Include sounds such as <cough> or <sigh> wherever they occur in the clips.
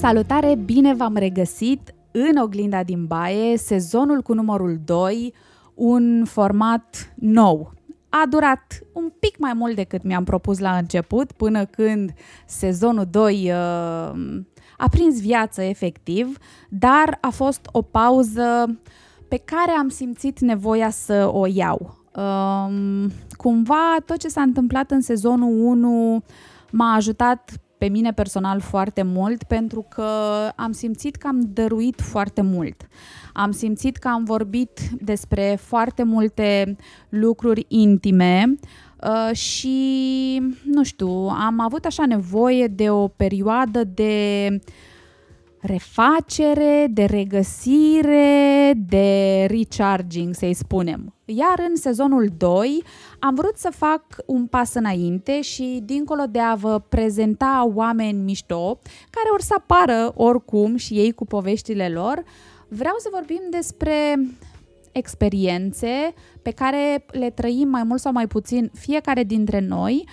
Salutare, bine v-am regăsit în Oglinda din Baie, sezonul cu numărul 2, un format nou. A durat un pic mai mult decât mi-am propus la început, până când sezonul 2 uh, a prins viață efectiv, dar a fost o pauză pe care am simțit nevoia să o iau. Um, cumva tot ce s-a întâmplat în sezonul 1 m-a ajutat pe mine personal foarte mult pentru că am simțit că am dăruit foarte mult. Am simțit că am vorbit despre foarte multe lucruri intime uh, și, nu știu, am avut așa nevoie de o perioadă de refacere, de regăsire, de recharging, să-i spunem. Iar în sezonul 2 am vrut să fac un pas înainte și dincolo de a vă prezenta oameni mișto, care or să apară oricum și ei cu poveștile lor, vreau să vorbim despre experiențe pe care le trăim mai mult sau mai puțin fiecare dintre noi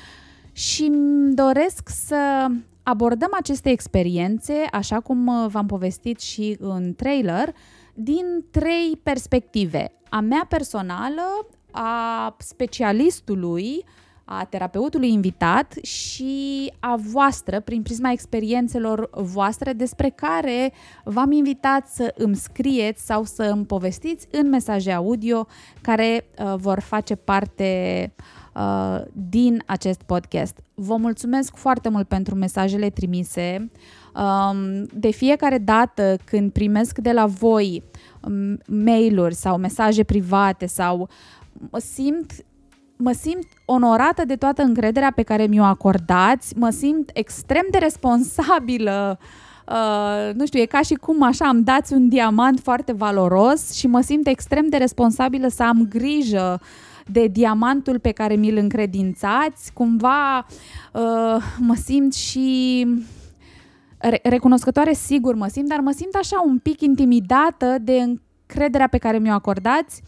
și îmi doresc să abordăm aceste experiențe, așa cum v-am povestit și în trailer, din trei perspective. A mea personală, a specialistului, a terapeutului invitat și a voastră, prin prisma experiențelor voastre, despre care v-am invitat să îmi scrieți sau să îmi povestiți în mesaje audio care uh, vor face parte uh, din acest podcast. Vă mulțumesc foarte mult pentru mesajele trimise. Um, de fiecare dată când primesc de la voi um, mail-uri sau mesaje private sau mă simt mă simt onorată de toată încrederea pe care mi-o acordați, mă simt extrem de responsabilă Uh, nu știu, e ca și cum așa îmi dați un diamant foarte valoros și mă simt extrem de responsabilă să am grijă de diamantul pe care mi-l încredințați. Cumva uh, mă simt și recunoscătoare, sigur mă simt, dar mă simt așa un pic intimidată de încrederea pe care mi-o acordați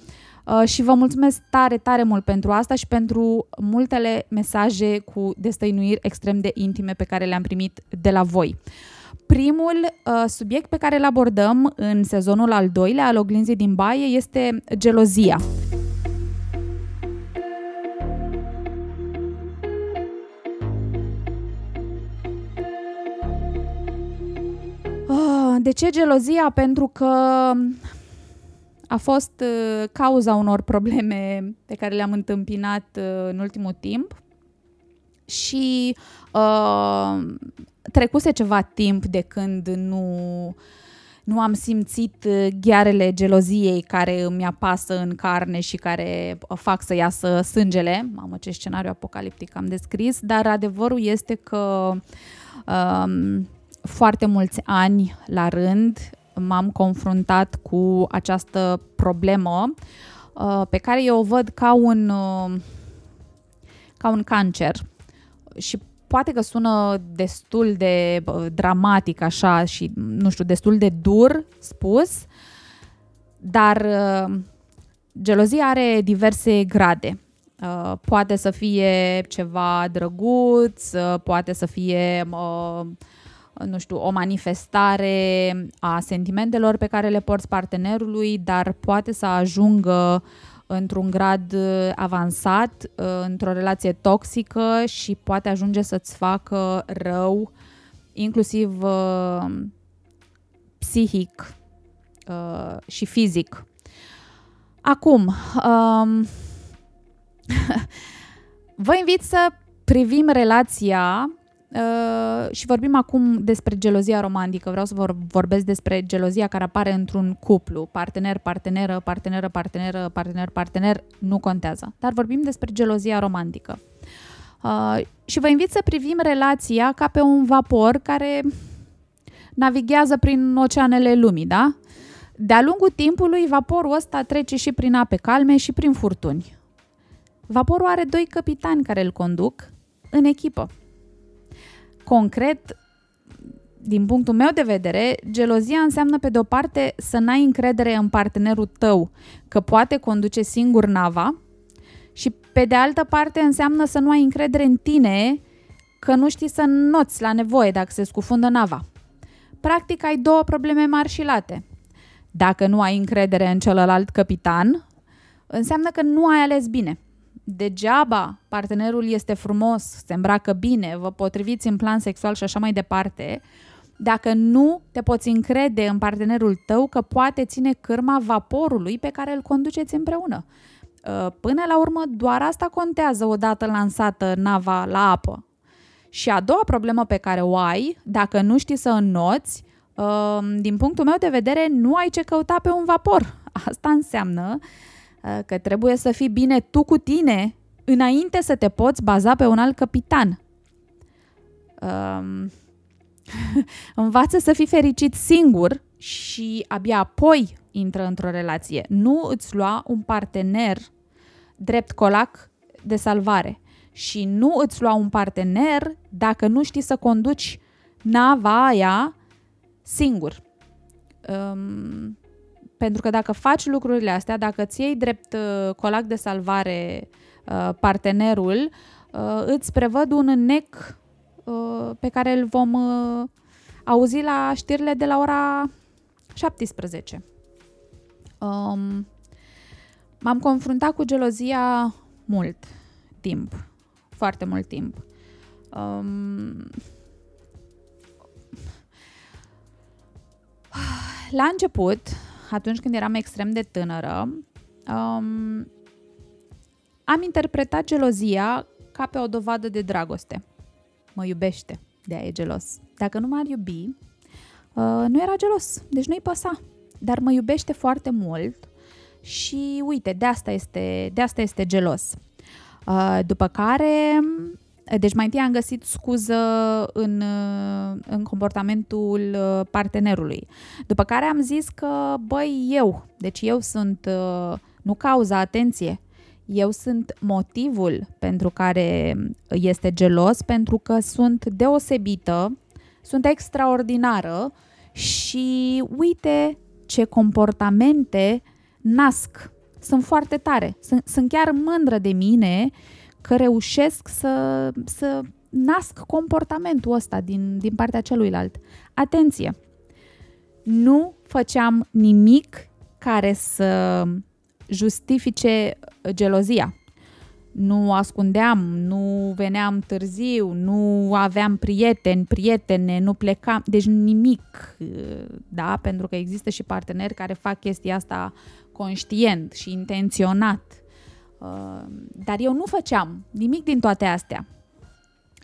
uh, și vă mulțumesc tare, tare mult pentru asta și pentru multele mesaje cu destăinuiri extrem de intime pe care le-am primit de la voi. Primul uh, subiect pe care îl abordăm în sezonul al doilea al oglinzii din baie este gelozia. De ce gelozia? Pentru că a fost uh, cauza unor probleme pe care le-am întâmpinat uh, în ultimul timp și uh, trecuse ceva timp de când nu, nu am simțit uh, ghearele geloziei care îmi apasă în carne și care fac să iasă sângele. Mamă, ce scenariu apocaliptic am descris, dar adevărul este că uh, foarte mulți ani la rând m-am confruntat cu această problemă uh, pe care eu o văd ca un, uh, ca un cancer și poate că sună destul de uh, dramatic așa și, nu știu, destul de dur spus, dar gelozia are diverse grade. Poate să fie ceva drăguț, poate să fie nu știu, o manifestare a sentimentelor pe care le porți partenerului, dar poate să ajungă într-un grad uh, avansat, uh, într-o relație toxică și poate ajunge să-ți facă rău, inclusiv uh, psihic uh, și fizic. Acum, um, <laughs> vă invit să privim relația Uh, și vorbim acum despre gelozia romantică. Vreau să vor, vorbesc despre gelozia care apare într-un cuplu, partener, parteneră, parteneră, parteneră, partener, partener, nu contează. Dar vorbim despre gelozia romantică. Uh, și vă invit să privim relația ca pe un vapor care navighează prin oceanele lumii, da? De-a lungul timpului, vaporul ăsta trece și prin ape calme și prin furtuni. Vaporul are doi capitani care îl conduc în echipă. Concret, din punctul meu de vedere, gelozia înseamnă pe de o parte să n-ai încredere în partenerul tău că poate conduce singur nava și pe de altă parte înseamnă să nu ai încredere în tine că nu știi să noți la nevoie dacă se scufundă nava. practic ai două probleme mari și late. Dacă nu ai încredere în celălalt capitan, înseamnă că nu ai ales bine. Degeaba partenerul este frumos, se îmbracă bine, vă potriviți în plan sexual și așa mai departe, dacă nu te poți încrede în partenerul tău că poate ține cârma vaporului pe care îl conduceți împreună. Uh, până la urmă, doar asta contează odată lansată nava la apă. Și a doua problemă pe care o ai, dacă nu știi să înnoți, uh, din punctul meu de vedere, nu ai ce căuta pe un vapor. <laughs> Asta înseamnă uh, că trebuie să fii bine tu cu tine înainte să te poți baza pe un alt capitan. Um, <laughs> învață să fii fericit singur și abia apoi intră într-o relație. Nu îți lua un partener drept colac de salvare și nu îți lua un partener dacă nu știi să conduci nava aia singur. Um, pentru că dacă faci lucrurile astea, dacă îți iei drept uh, colac de salvare uh, partenerul, uh, îți prevăd un nec uh, pe care îl vom uh, auzi la știrile de la ora 17. Um, m-am confruntat cu gelozia mult timp, foarte mult timp. Um, la început, atunci când eram extrem de tânără, um, am interpretat gelozia ca pe o dovadă de dragoste. Mă iubește, de aia e gelos. Dacă nu m-ar iubi, uh, nu era gelos, deci nu-i păsa. Dar mă iubește foarte mult și uite, de asta este, de asta este gelos. Uh, după care, deci mai întâi am găsit scuză în, uh, în comportamentul uh, partenerului. După care am zis că, băi, eu, deci eu sunt, nu cauza, atenție, eu sunt motivul pentru care este gelos, pentru că sunt deosebită, sunt extraordinară și uite ce comportamente nasc. Sunt foarte tare. Sunt, sunt chiar mândră de mine că reușesc să, să nasc comportamentul ăsta din, din partea celuilalt. Atenție! Nu făceam nimic care să justifice gelozia. Nu ascundeam, nu veneam târziu, nu aveam prieteni, prietene, nu plecam, deci nimic, da? Pentru că există și parteneri care fac chestia asta conștient și intenționat. Uh, dar eu nu făceam nimic din toate astea.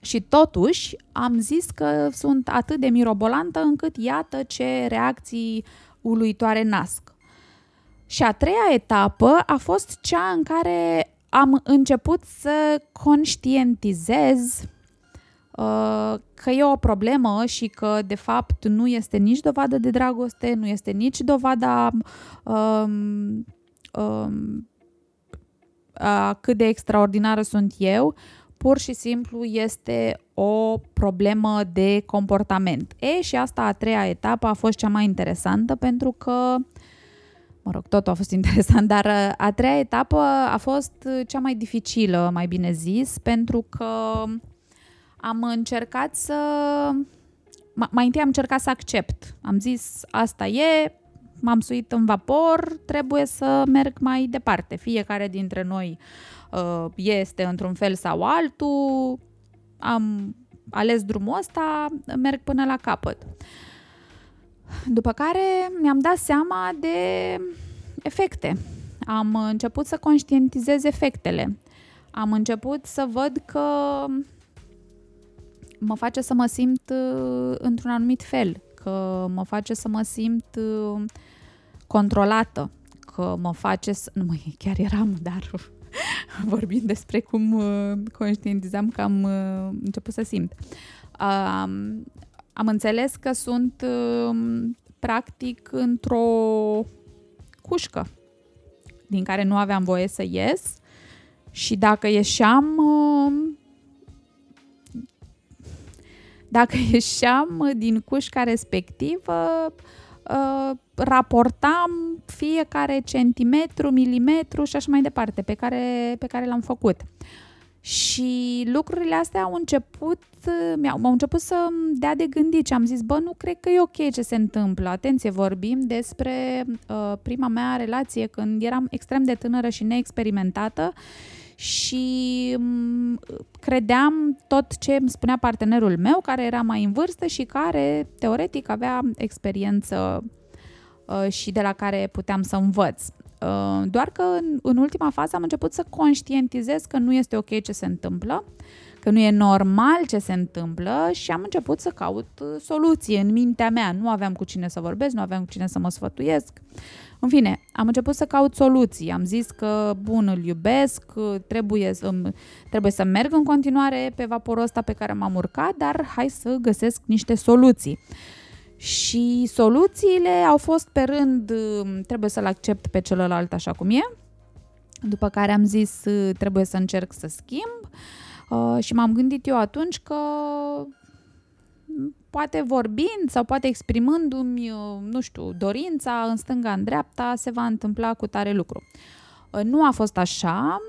Și totuși am zis că sunt atât de mirobolantă încât iată ce reacții uluitoare nasc. Și a treia etapă a fost cea în care am început să conștientizez uh, că e o problemă și că, de fapt, nu este nici dovadă de dragoste, nu este nici dovada um, um, a cât de extraordinară sunt eu, pur și simplu este o problemă de comportament. E, și asta a treia etapă a fost cea mai interesantă pentru că mă rog, totul a fost <laughs> interesant, dar uh, a treia etapă a fost uh, cea mai dificilă, mai bine zis, pentru că am încercat să... Mai întâi am încercat să accept. Am zis, asta e, m-am suit în vapor, trebuie să merg mai departe. Fiecare dintre noi uh, este într-un fel sau altul, am ales drumul ăsta, merg până la capăt. După care mi-am dat seama de efecte. Am început să conștientizez efectele. Am început să văd că mă face să mă simt uh, într-un anumit fel, că mă face să mă simt uh, controlată, că mă face să... Nu, mă, chiar eram, <laughs> dar vorbind despre cum uh, conștientizam că am uh, început să simt. Uh, am înțeles că sunt uh, practic într-o cușcă din care nu aveam voie să ies și dacă ieșeam uh, dacă <laughs> ieșeam din cușca respectivă, uh, raportam fiecare centimetru, milimetru și așa mai departe pe care, pe care l-am făcut. Și lucrurile astea au început, mi-au, au început să dea de gândit și am zis, bă, nu cred că e ok ce se întâmplă. Atenție, vorbim despre uh, prima mea relație când eram extrem de tânără și neexperimentată și um, credeam tot ce îmi spunea partenerul meu, care era mai în vârstă și care, teoretic, avea experiență uh, și de la care puteam să învăț. Uh, doar că în, în ultima fază am început să conștientizez că nu este ok ce se întâmplă, că nu e normal ce se întâmplă și am început să caut uh, soluții în mintea mea. Nu aveam cu cine să vorbesc, nu aveam cu cine să mă sfătuiesc. În fine, am început să caut soluții. Am zis că, bun, îl iubesc, trebuie să, trebuie să merg în continuare pe vaporul ăsta pe care m-am urcat, dar hai să găsesc niște soluții. Și soluțiile au fost pe rând, um, trebuie să-l accept pe celălalt așa cum e, după care am zis uh, trebuie să încerc să schimb uh, și m-am gândit eu atunci că mm, poate vorbind sau poate exprimându-mi, uh, nu știu, dorința în stânga, în dreapta, se va întâmpla cu tare lucru. Nu a fost așa.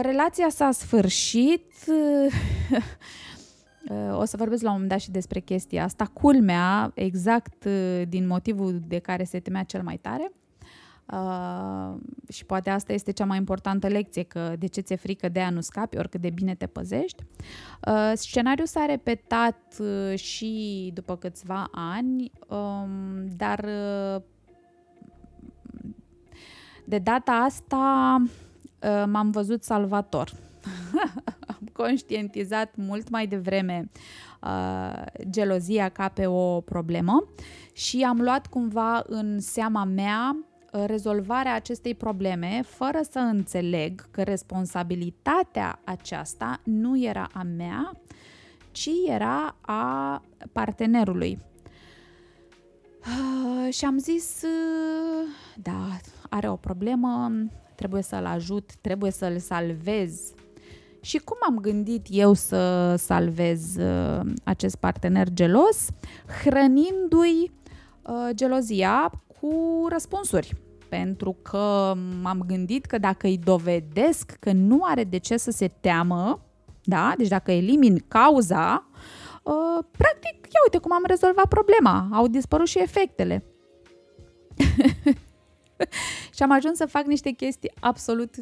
Relația s-a sfârșit <laughs> Uh, o să vorbesc la un moment dat și despre chestia asta. Culmea, exact uh, din motivul de care se temea cel mai tare, Uh, și poate asta este cea mai importantă lecție, că de ce ți-e frică de a nu scapi, oricât de bine te păzești. Uh, scenariul s-a repetat uh, și după câțiva ani, um, dar uh, de data asta uh, m-am văzut salvator. <laughs> am conștientizat mult mai devreme uh, gelozia ca pe o problemă și am luat cumva în seama mea uh, rezolvarea acestei probleme fără să înțeleg că responsabilitatea aceasta nu era a mea, ci era a partenerului. Uh, și am zis, uh, da, are o problemă, trebuie să-l ajut, trebuie să-l salvez, și cum am gândit eu să salvez uh, acest partener gelos? Hrănindu-i uh, gelozia cu răspunsuri. Pentru că m-am gândit că dacă îi dovedesc că nu are de ce să se teamă, da? Deci dacă elimin cauza, uh, practic, ia uite cum am rezolvat problema. Au dispărut și efectele. <laughs> și am ajuns să fac niște chestii absolut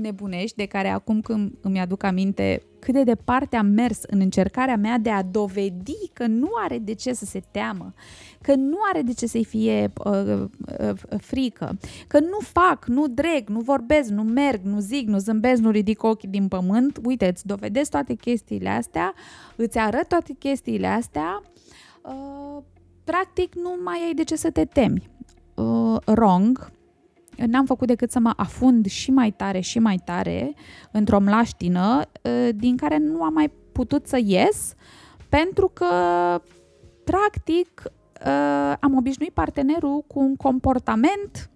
nebunești de care acum când îmi aduc aminte cât de departe am mers în încercarea mea de a dovedi că nu are de ce să se teamă, că nu are de ce să-i fie uh, uh, frică, că nu fac, nu dreg, nu vorbesc, nu merg, nu zic, nu zâmbesc, nu ridic ochii din pământ. Uite, îți dovedesc toate chestiile astea, îți arăt toate chestiile astea, uh, practic nu mai ai de ce să te temi. Uh, wrong, n-am făcut decât să mă afund și mai tare și mai tare într-o mlaștină ă, din care nu am mai putut să ies pentru că practic ă, am obișnuit partenerul cu un comportament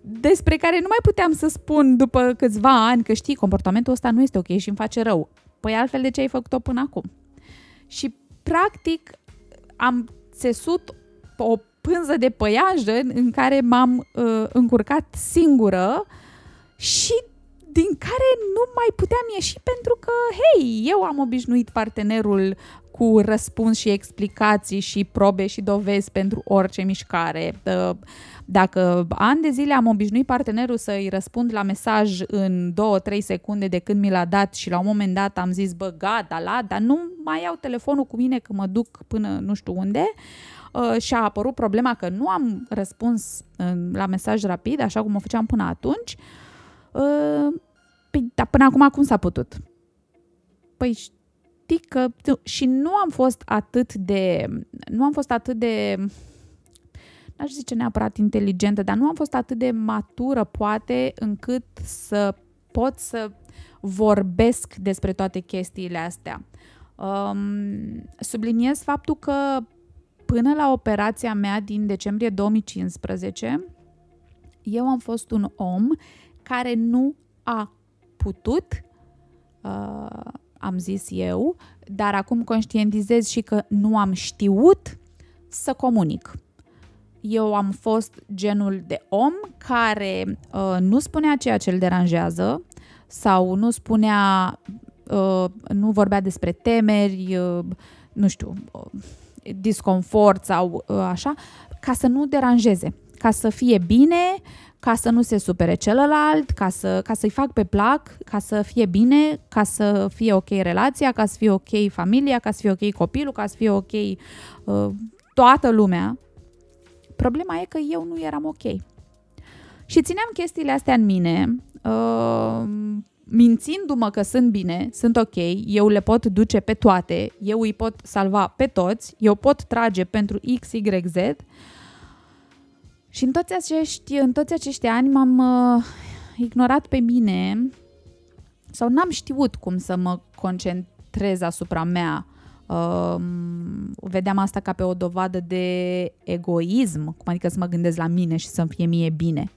despre care nu mai puteam să spun după câțiva ani că știi, comportamentul ăsta nu este ok și îmi face rău. Păi altfel de ce ai făcut-o până acum? Și practic am țesut o pânză de păianjen în care m-am uh, încurcat singură și din care nu mai puteam ieși pentru că, hei, eu am obișnuit partenerul cu răspuns și explicații și probe și dovezi pentru orice mișcare. Uh, dacă ani de zile am obișnuit partenerul să-i răspund la mesaj în 2-3 secunde de când mi l-a dat și la un moment dat am zis, bă, gata, la, dar nu mai iau telefonul cu mine că mă duc până nu știu unde, uh, și a apărut problema că nu am răspuns uh, la mesaj rapid, așa cum o făceam până atunci, uh, păi, dar până acum cum s-a putut? Păi știi că și nu am fost atât de nu am fost atât de n-aș zice neapărat inteligentă, dar nu am fost atât de matură, poate, încât să pot să vorbesc despre toate chestiile astea. Um, subliniez faptul că până la operația mea din decembrie 2015, eu am fost un om care nu a putut, uh, am zis eu, dar acum conștientizez și că nu am știut să comunic. eu am fost genul de om care uh, nu spunea ceea ce îl deranjează sau nu spunea, uh, nu vorbea despre temeri, uh, nu știu, uh, disconfort sau uh, așa, ca să nu deranjeze, ca să fie bine, ca să nu se supere celălalt, ca, să, ca să-i fac pe plac, ca să fie bine, ca să fie ok relația, ca să fie ok familia, ca să fie ok copilul, ca să fie ok uh, toată lumea. Problema e că eu nu eram ok. Și țineam chestiile astea în mine, uh, mințindu-mă că sunt bine, sunt ok, eu le pot duce pe toate, eu îi pot salva pe toți, eu pot trage pentru X, Y, Z. Și în toți acești, în toți acești ani m-am uh, ignorat pe mine sau n-am știut cum să mă concentrez asupra mea. Uh, vedeam asta ca pe o dovadă de egoism, cum adică să mă gândesc la mine și să-mi fie mie bine.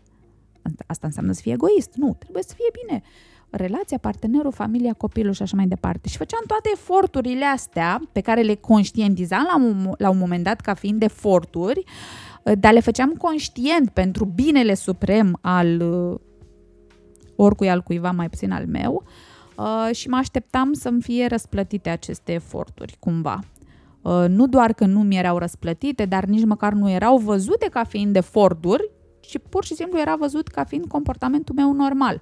Asta înseamnă să fie egoist. Nu, trebuie să fie bine. Relația, partenerul, familia, copilul și așa mai departe. Și făceam toate eforturile astea pe care le conștientizam la un, la un moment dat ca fiind eforturi, dar le făceam conștient pentru binele suprem al uh, oricui al cuiva, mai puțin al meu, uh, și mă așteptam să-mi fie răsplătite aceste eforturi, cumva. Uh, nu doar că nu mi erau răsplătite, dar nici măcar nu erau văzute ca fiind eforturi, ci pur și simplu era văzut ca fiind comportamentul meu normal.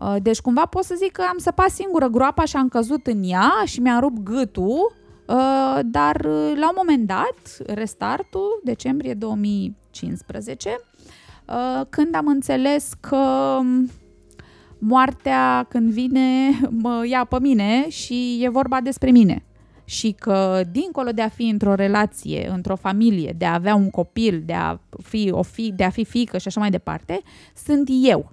Uh, deci cumva pot să zic că am săpat singură groapa și am căzut în ea și mi-a rupt gâtul, uh, dar uh, la un moment dat, restartul, decembrie 2015, când am înțeles că moartea când vine <laughs> mă ia pe mine și e vorba despre mine și că dincolo de a fi într-o relație, într-o familie, de a avea un copil, de a fi o fi, de a fi fică și așa mai departe, sunt eu.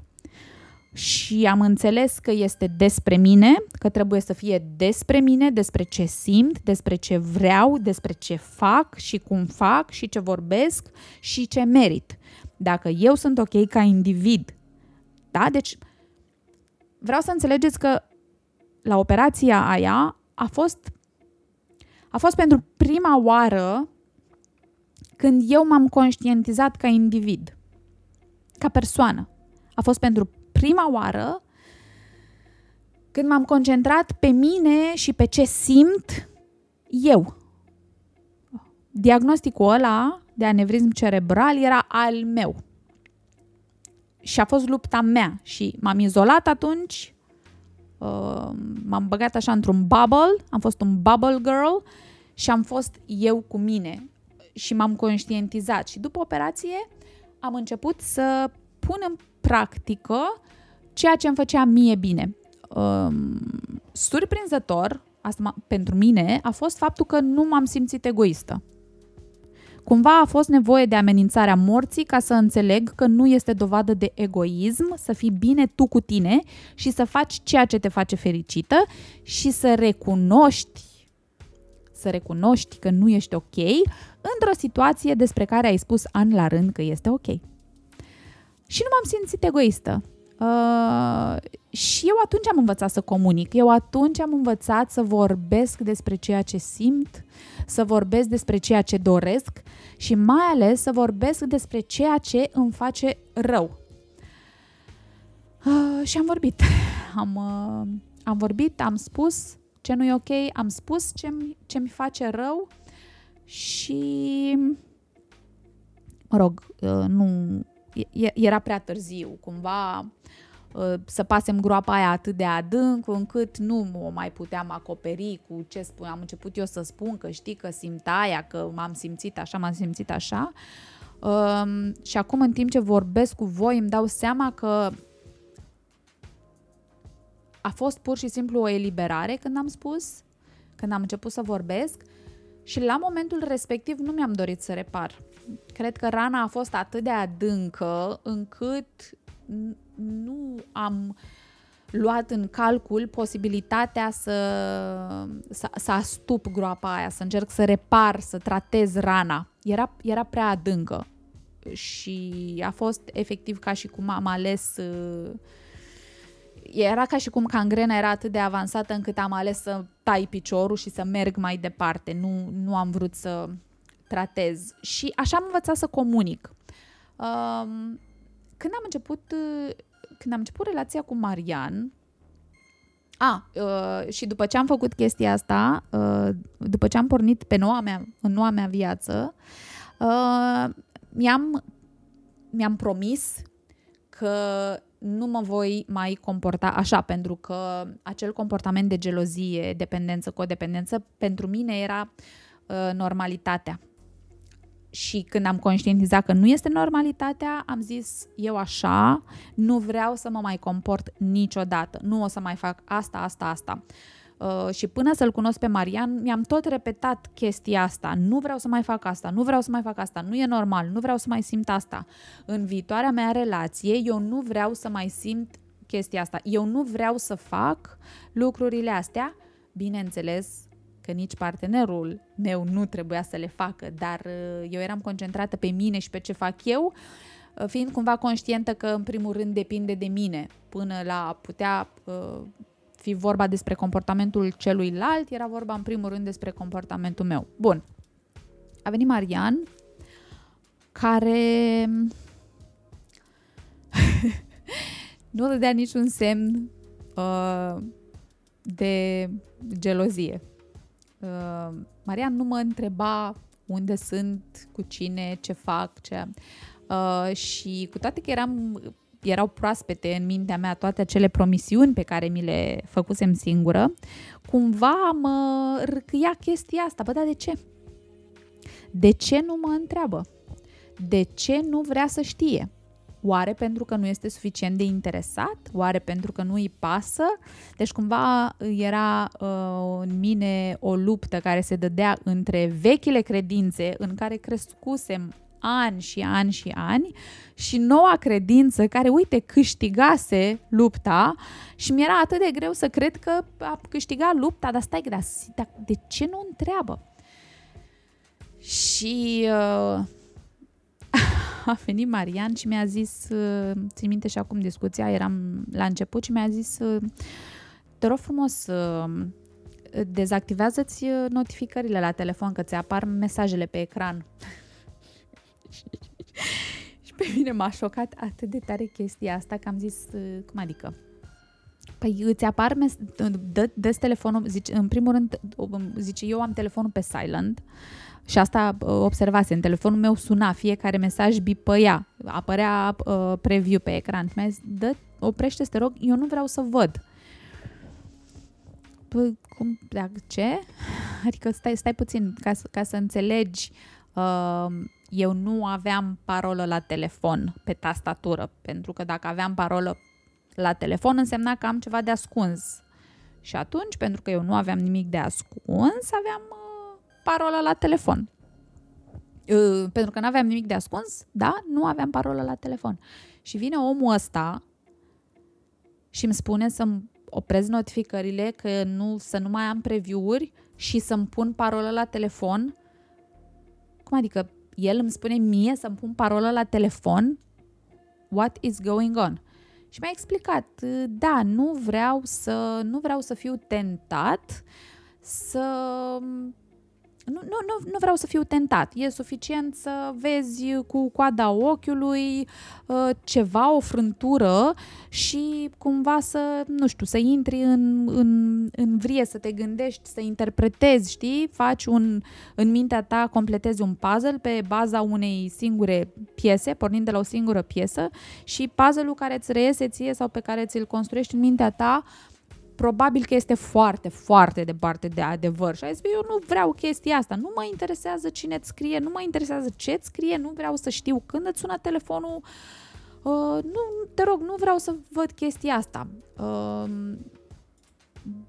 Și am înțeles că este despre mine, că trebuie să fie despre mine, despre ce simt, despre ce vreau, despre ce fac și cum fac și ce vorbesc și ce merit. Dacă eu sunt ok ca individ, da? Deci vreau să înțelegeți că la operația aia a fost a fost pentru prima oară când eu m-am conștientizat ca individ, ca persoană. A fost pentru prima oară când m-am concentrat pe mine și pe ce simt eu. Diagnosticul ăla de anevrism cerebral era al meu. Și a fost lupta mea și m-am izolat atunci, uh, m-am băgat așa într-un bubble, am fost un bubble girl și am fost eu cu mine și m-am conștientizat. Și după operație am început să pun în practică ceea ce îmi făcea mie bine. Um, surprinzător, asta pentru mine, a fost faptul că nu m-am simțit egoistă. Cumva a fost nevoie de amenințarea morții ca să înțeleg că nu este dovadă de egoism să fii bine tu cu tine și să faci ceea ce te face fericită și să recunoști să recunoști că nu ești ok într-o situație despre care ai spus an la rând că este ok. Și nu m-am simțit egoistă. Uh, și eu atunci am învățat să comunic, eu atunci am învățat să vorbesc despre ceea ce simt, să vorbesc despre ceea ce doresc și mai ales să vorbesc despre ceea ce îmi face rău. Uh, și am vorbit. <laughs> Am, uh, am vorbit, am spus ce nu e ok, am spus ce, ce mi face rău și, mă rog, uh, nu, era prea târziu, cumva uh, să pasem groapa aia atât de adânc încât nu o mai puteam acoperi cu ce spun. Am început eu să spun că știi că simt aia, că m-am simțit așa, m-am simțit așa. Um, și acum în timp ce vorbesc cu voi îmi dau seama că a fost pur și simplu o eliberare când am spus, când am început să vorbesc și la momentul respectiv nu mi-am dorit să repar. Cred că rana a fost atât de adâncă încât nu am luat în calcul posibilitatea să, să, să astup groapa aia, să încerc să repar, să tratez rana. Era, era prea adâncă și a fost efectiv ca și cum am ales uh, era ca și cum cangrena era atât de avansată încât am ales să tai piciorul și să merg mai departe. Nu, nu am vrut să tratez și așa am învățat să comunic. Uh, când am început, când am început relația cu Marian, a, uh, și după ce am făcut chestia asta, uh, după ce am pornit pe noua mea, în noua mea viață, uh, mi-am, mi-am promis că nu mă voi mai comporta așa, pentru că acel comportament de gelozie, dependență, codependență, pentru mine era uh, normalitatea. Și când am conștientizat că nu este normalitatea, am zis, eu așa, nu vreau să mă mai comport niciodată. Nu o să mai fac asta, asta, asta. Uh, și până să-l cunosc pe Marian, mi-am tot repetat chestia asta. Nu vreau să mai fac asta, nu vreau să mai fac asta, nu e normal, nu vreau să mai simt asta. În viitoarea mea relație, eu nu vreau să mai simt chestia asta. Eu nu vreau să fac lucrurile astea, bineînțeles, că nici partenerul meu nu trebuia să le facă, dar uh, eu eram concentrată pe mine și pe ce fac eu, uh, fiind cumva conștientă că în primul rând depinde de mine, până la putea uh, fi vorba despre comportamentul celuilalt, era vorba în primul rând despre comportamentul meu. Bun. A venit Marian, care <laughs> nu dădea niciun semn uh, de gelozie. Uh, Marian nu mă întreba unde sunt, cu cine, ce fac, ce... Uh, și cu toate că eram, erau proaspete în mintea mea toate acele promisiuni pe care mi le făcusem singură, cumva mă râcâia chestia asta. Bă, dar de ce? De ce nu mă întreabă? De ce nu vrea să știe? Oare pentru că nu este suficient de interesat? Oare pentru că nu îi pasă? Deci cumva era uh, în mine o luptă care se dădea între vechile credințe în care crescusem ani și ani și ani și noua credință care, uite, câștigase lupta și mi-era atât de greu să cred că a câștigat lupta, dar stai, dar, dar de ce nu întreabă? Și uh, a venit Marian și mi-a zis, uh, țin minte și acum discuția, eram la început și mi-a zis, uh, te rog frumos, uh, dezactivează-ți notificările la telefon, că ți apar mesajele pe ecran. <laughs> și pe mine m-a șocat atât de tare chestia asta că am zis, cum adică? Păi îți apar, mes- dă, dă telefonul, zice, în primul rând, zice, eu am telefonul pe silent, uh, și asta uh, observase, în telefonul meu suna, fiecare mesaj bipăia, apărea uh, preview pe ecran. Mi-a zis, dă, oprește te rog, eu nu vreau să văd. Păi, cum, ce? Adică stai, stai puțin, ca, ca să înțelegi, uh, eu nu aveam parolă la telefon pe tastatură, pentru că dacă aveam parolă la telefon însemna că am ceva de ascuns. Și atunci, pentru că eu nu aveam nimic de ascuns, aveam uh, parola la telefon. Uh, pentru că nu aveam nimic de ascuns, da, nu aveam parola la telefon. Și vine omul ăsta și îmi spune să-mi opresc notificările, că nu, să nu mai am preview-uri și să-mi pun parola la telefon. Cum adică? El îmi spune mie să-mi pun parola la telefon? What is going on? Și mi-a explicat, da, nu vreau să, nu vreau să fiu tentat să nu, nu, nu, nu vreau să fiu tentat. E suficient să vezi cu coada ochiului uh, ceva, o frântură și cumva să, nu știu, să intri în, în, în vrie, să te gândești, să interpretezi, știi? Faci un, în mintea ta, completezi un puzzle pe baza unei singure piese, pornind de la o singură piesă și puzzle-ul care îți reiese ție sau pe care ți-l construiești în mintea ta probabil că este foarte, foarte departe de adevăr. Și ai zis, eu nu vreau chestia asta, nu mă interesează cine îți scrie, nu mă interesează ce îți scrie, nu vreau să știu când îți sună telefonul, uh, nu, te rog, nu vreau să văd chestia asta. Uh,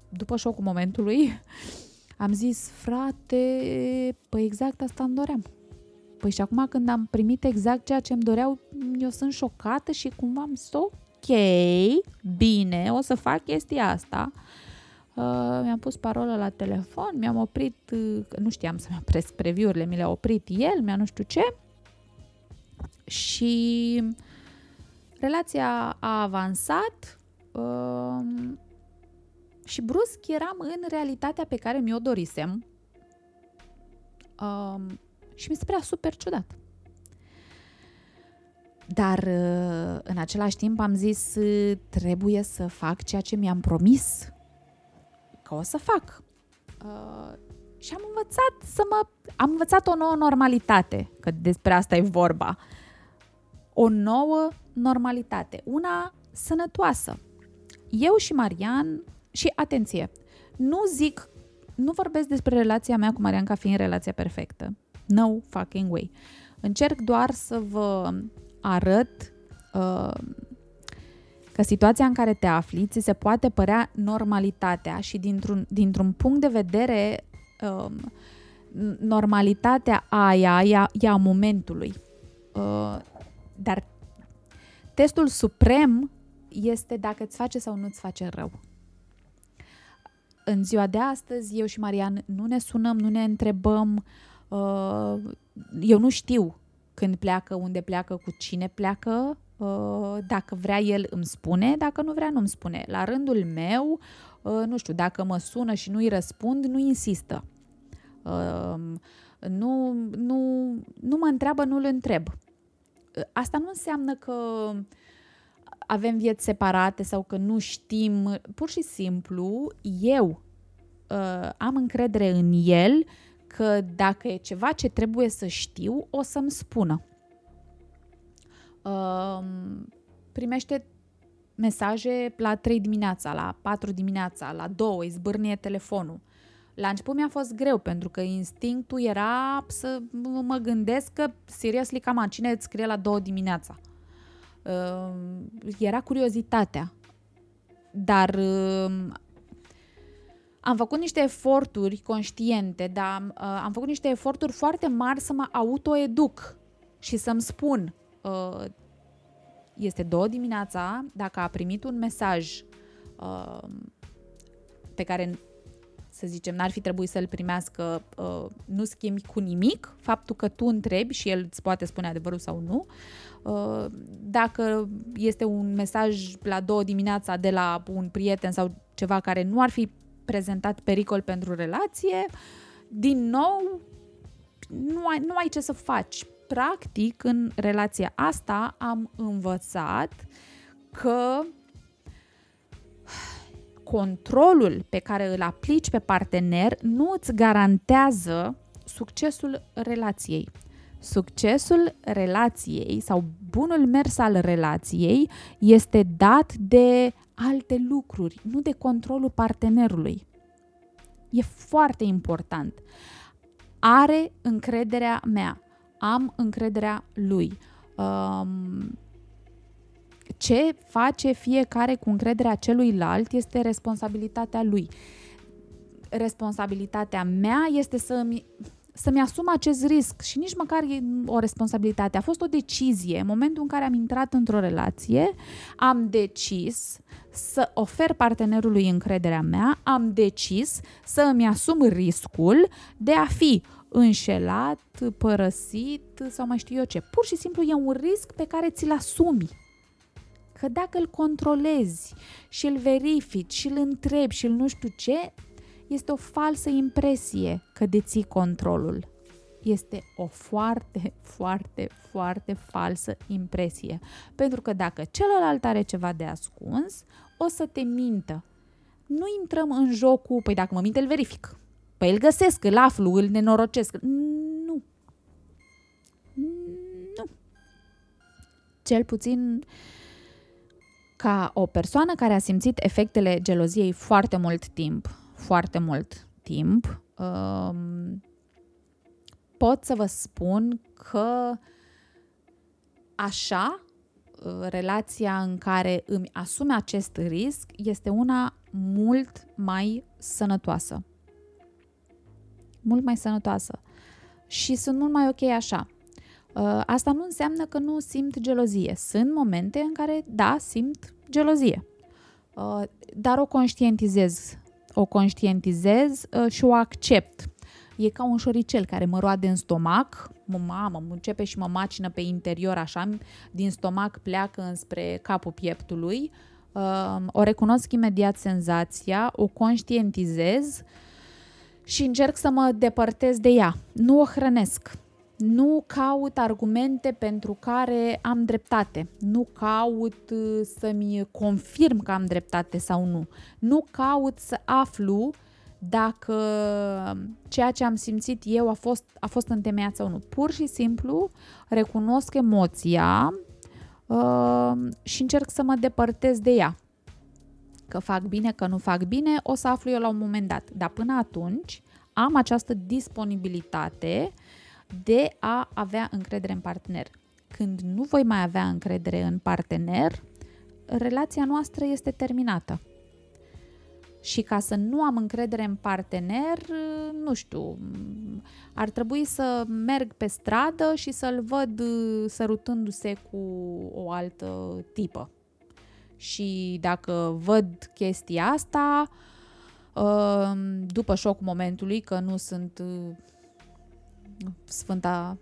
după șocul momentului, <laughs> am zis, frate, păi exact asta îmi doream. Păi și acum când am primit exact ceea ce îmi doreau, eu sunt șocată și cumva am zis, ok, bine, o să fac chestia asta. Uh, mi-am pus parola la telefon, mi-am oprit, uh, nu știam să-mi opresc preview-urile, mi le-a oprit el, mi-a nu știu ce. Și relația a avansat uh, și brusc eram în realitatea pe care mi-o dorisem. Uh, Și mi se părea super ciudat. Dar uh, în același timp am zis uh, trebuie să fac ceea ce mi-am promis că o să fac. Uh, și am învățat să mă... Am învățat o nouă normalitate, că despre asta e vorba. O nouă normalitate, una sănătoasă. Eu și Marian, și atenție, nu zic, nu vorbesc despre relația mea cu Marian ca fiind relația perfectă. No fucking way. Încerc doar să vă arăt uh, că situația în care te afli ți se poate părea normalitatea și dintr-un, dintr-un punct de vedere uh, normalitatea aia ea, ea momentului. Uh, dar testul suprem este dacă îți face sau nu îți face rău. În ziua de astăzi, eu și Marian nu ne sunăm, nu ne întrebăm, uh, eu nu știu când pleacă, unde pleacă, cu cine pleacă, uh, dacă vrea el îmi spune, dacă nu vrea nu îmi spune. La rândul meu, uh, nu știu, dacă mă sună și nu-i răspund, nu insistă. Uh, nu, nu, nu mă întreabă, nu-l întreb. Asta nu înseamnă că avem vieți separate sau că nu știm. Pur și simplu, eu am încredere în el că dacă e ceva ce trebuie să știu, o să-mi spună. Uh, primește mesaje la 3 dimineața, la 4 dimineața, la 2, îi zbârnie telefonul. La început mi-a fost greu pentru că instinctul era să mă gândesc că, seriously, cam cine îți scrie la 2 dimineața? Uh, era curiozitatea. Dar uh, am făcut niște eforturi conștiente, dar uh, am făcut niște eforturi foarte mari să mă autoeduc și să-mi spun uh, este două dimineața, dacă a primit un mesaj uh, pe care să zicem, n-ar fi trebuit să-l primească, uh, nu schimbi cu nimic, faptul că tu întrebi și el îți poate spune adevărul sau nu. Uh, dacă este un mesaj la două dimineața de la un prieten sau ceva care nu ar fi prezentat pericol pentru relație, din nou, nu ai, nu ai ce să faci. Practic, în relația asta am învățat că controlul pe care îl aplici pe partener nu îți garantează succesul relației. Succesul relației sau bunul mers al relației este dat de alte lucruri, nu de controlul partenerului. E foarte important. Are încrederea mea, am încrederea lui. Um, ce face fiecare cu încrederea celuilalt este responsabilitatea lui. Responsabilitatea mea este să-mi să-mi asum acest risc și nici măcar e o responsabilitate. A fost o decizie. În momentul în care am intrat într-o relație, am decis să ofer partenerului încrederea mea, am decis să îmi asum riscul de a fi înșelat, părăsit sau mai știu eu ce. Pur și simplu e un risc pe care ți-l asumi. Că dacă îl controlezi și îl verifici și îl întrebi și îl nu știu ce, este o falsă impresie că deții controlul. Este o foarte, foarte, foarte falsă impresie. Pentru că dacă celălalt are ceva de ascuns, o să te mintă. Nu intrăm în jocul, păi dacă mă minte, îl verific. Păi îl găsesc, îl aflu, îl nenorocesc. Nu. Nu. Cel puțin ca o persoană care a simțit efectele geloziei foarte mult timp, foarte mult timp, um, pot să vă spun că așa, uh, relația în care îmi asum acest risc este una mult mai sănătoasă. Mult mai sănătoasă. Și sunt mult mai ok așa. Uh, asta nu înseamnă că nu simt gelozie. Sunt momente în care, da, simt gelozie. Uh, dar o conștientizez o conștientizez uh, și o accept. E ca un șoricel care mă roade în stomac, mă mamă, mă începe și mă macină pe interior așa, din stomac pleacă înspre capul pieptului, uh, o recunosc imediat senzația, o conștientizez și încerc să mă depărtez de ea. Nu o hrănesc. Nu caut argumente pentru care am dreptate. Nu caut uh, să-mi confirm că am dreptate sau nu. Nu caut să aflu dacă ceea ce am simțit eu a fost, a fost întemeiat sau nu. Pur și simplu recunosc emoția uh, și încerc să mă depărtez de ea. Că fac bine, că nu fac bine, o să aflu eu la un moment dat. Dar până atunci am această disponibilitate de a avea încredere în partener. Când nu voi mai avea încredere în partener, relația noastră este terminată. Și ca să nu am încredere în partener, nu știu, ar trebui să merg pe stradă și să-l văd sărutându-se cu o altă tipă. Și dacă văd chestia asta, după șocul momentului, că nu sunt Sfânta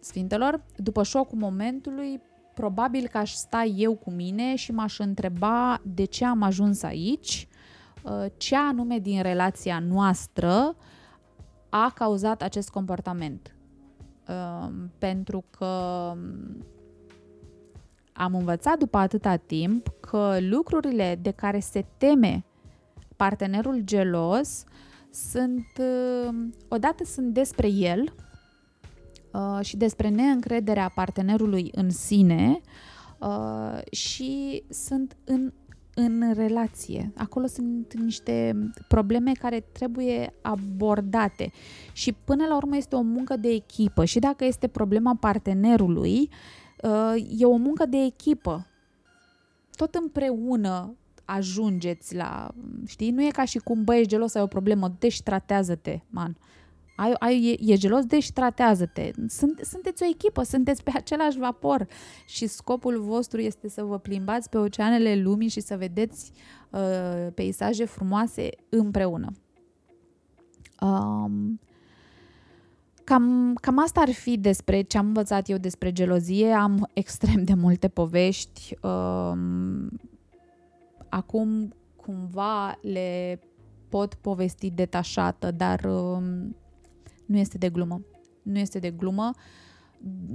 Sfintelor, după șocul momentului, probabil că aș sta eu cu mine și m-aș întreba de ce am ajuns aici, uh, ce anume din relația noastră a cauzat acest comportament. Uh, pentru că am învățat după atâta timp că lucrurile de care se teme partenerul gelos sunt, uh, odată sunt despre el uh, și despre neîncrederea partenerului în sine uh, și sunt în, în relație. Acolo sunt niște probleme care trebuie abordate și până la urmă este o muncă de echipă și dacă este problema partenerului, e o muncă de echipă. Tot împreună ajungeți la, știi, nu e ca și cum, băi, ești gelos, ai o problemă, deci tratează-te, man. Ai, ai, e, e gelos, deci tratează-te. Sunt, sunteți o echipă, sunteți pe același vapor și scopul vostru este să vă plimbați pe oceanele lumii și să vedeți uh, peisaje frumoase împreună. Um, Cam, cam asta ar fi despre ce am învățat eu despre gelozie. Am <laughs> extrem de multe povești. Um, acum cumva le pot povesti detașată, dar um, nu este de glumă. Nu este de glumă.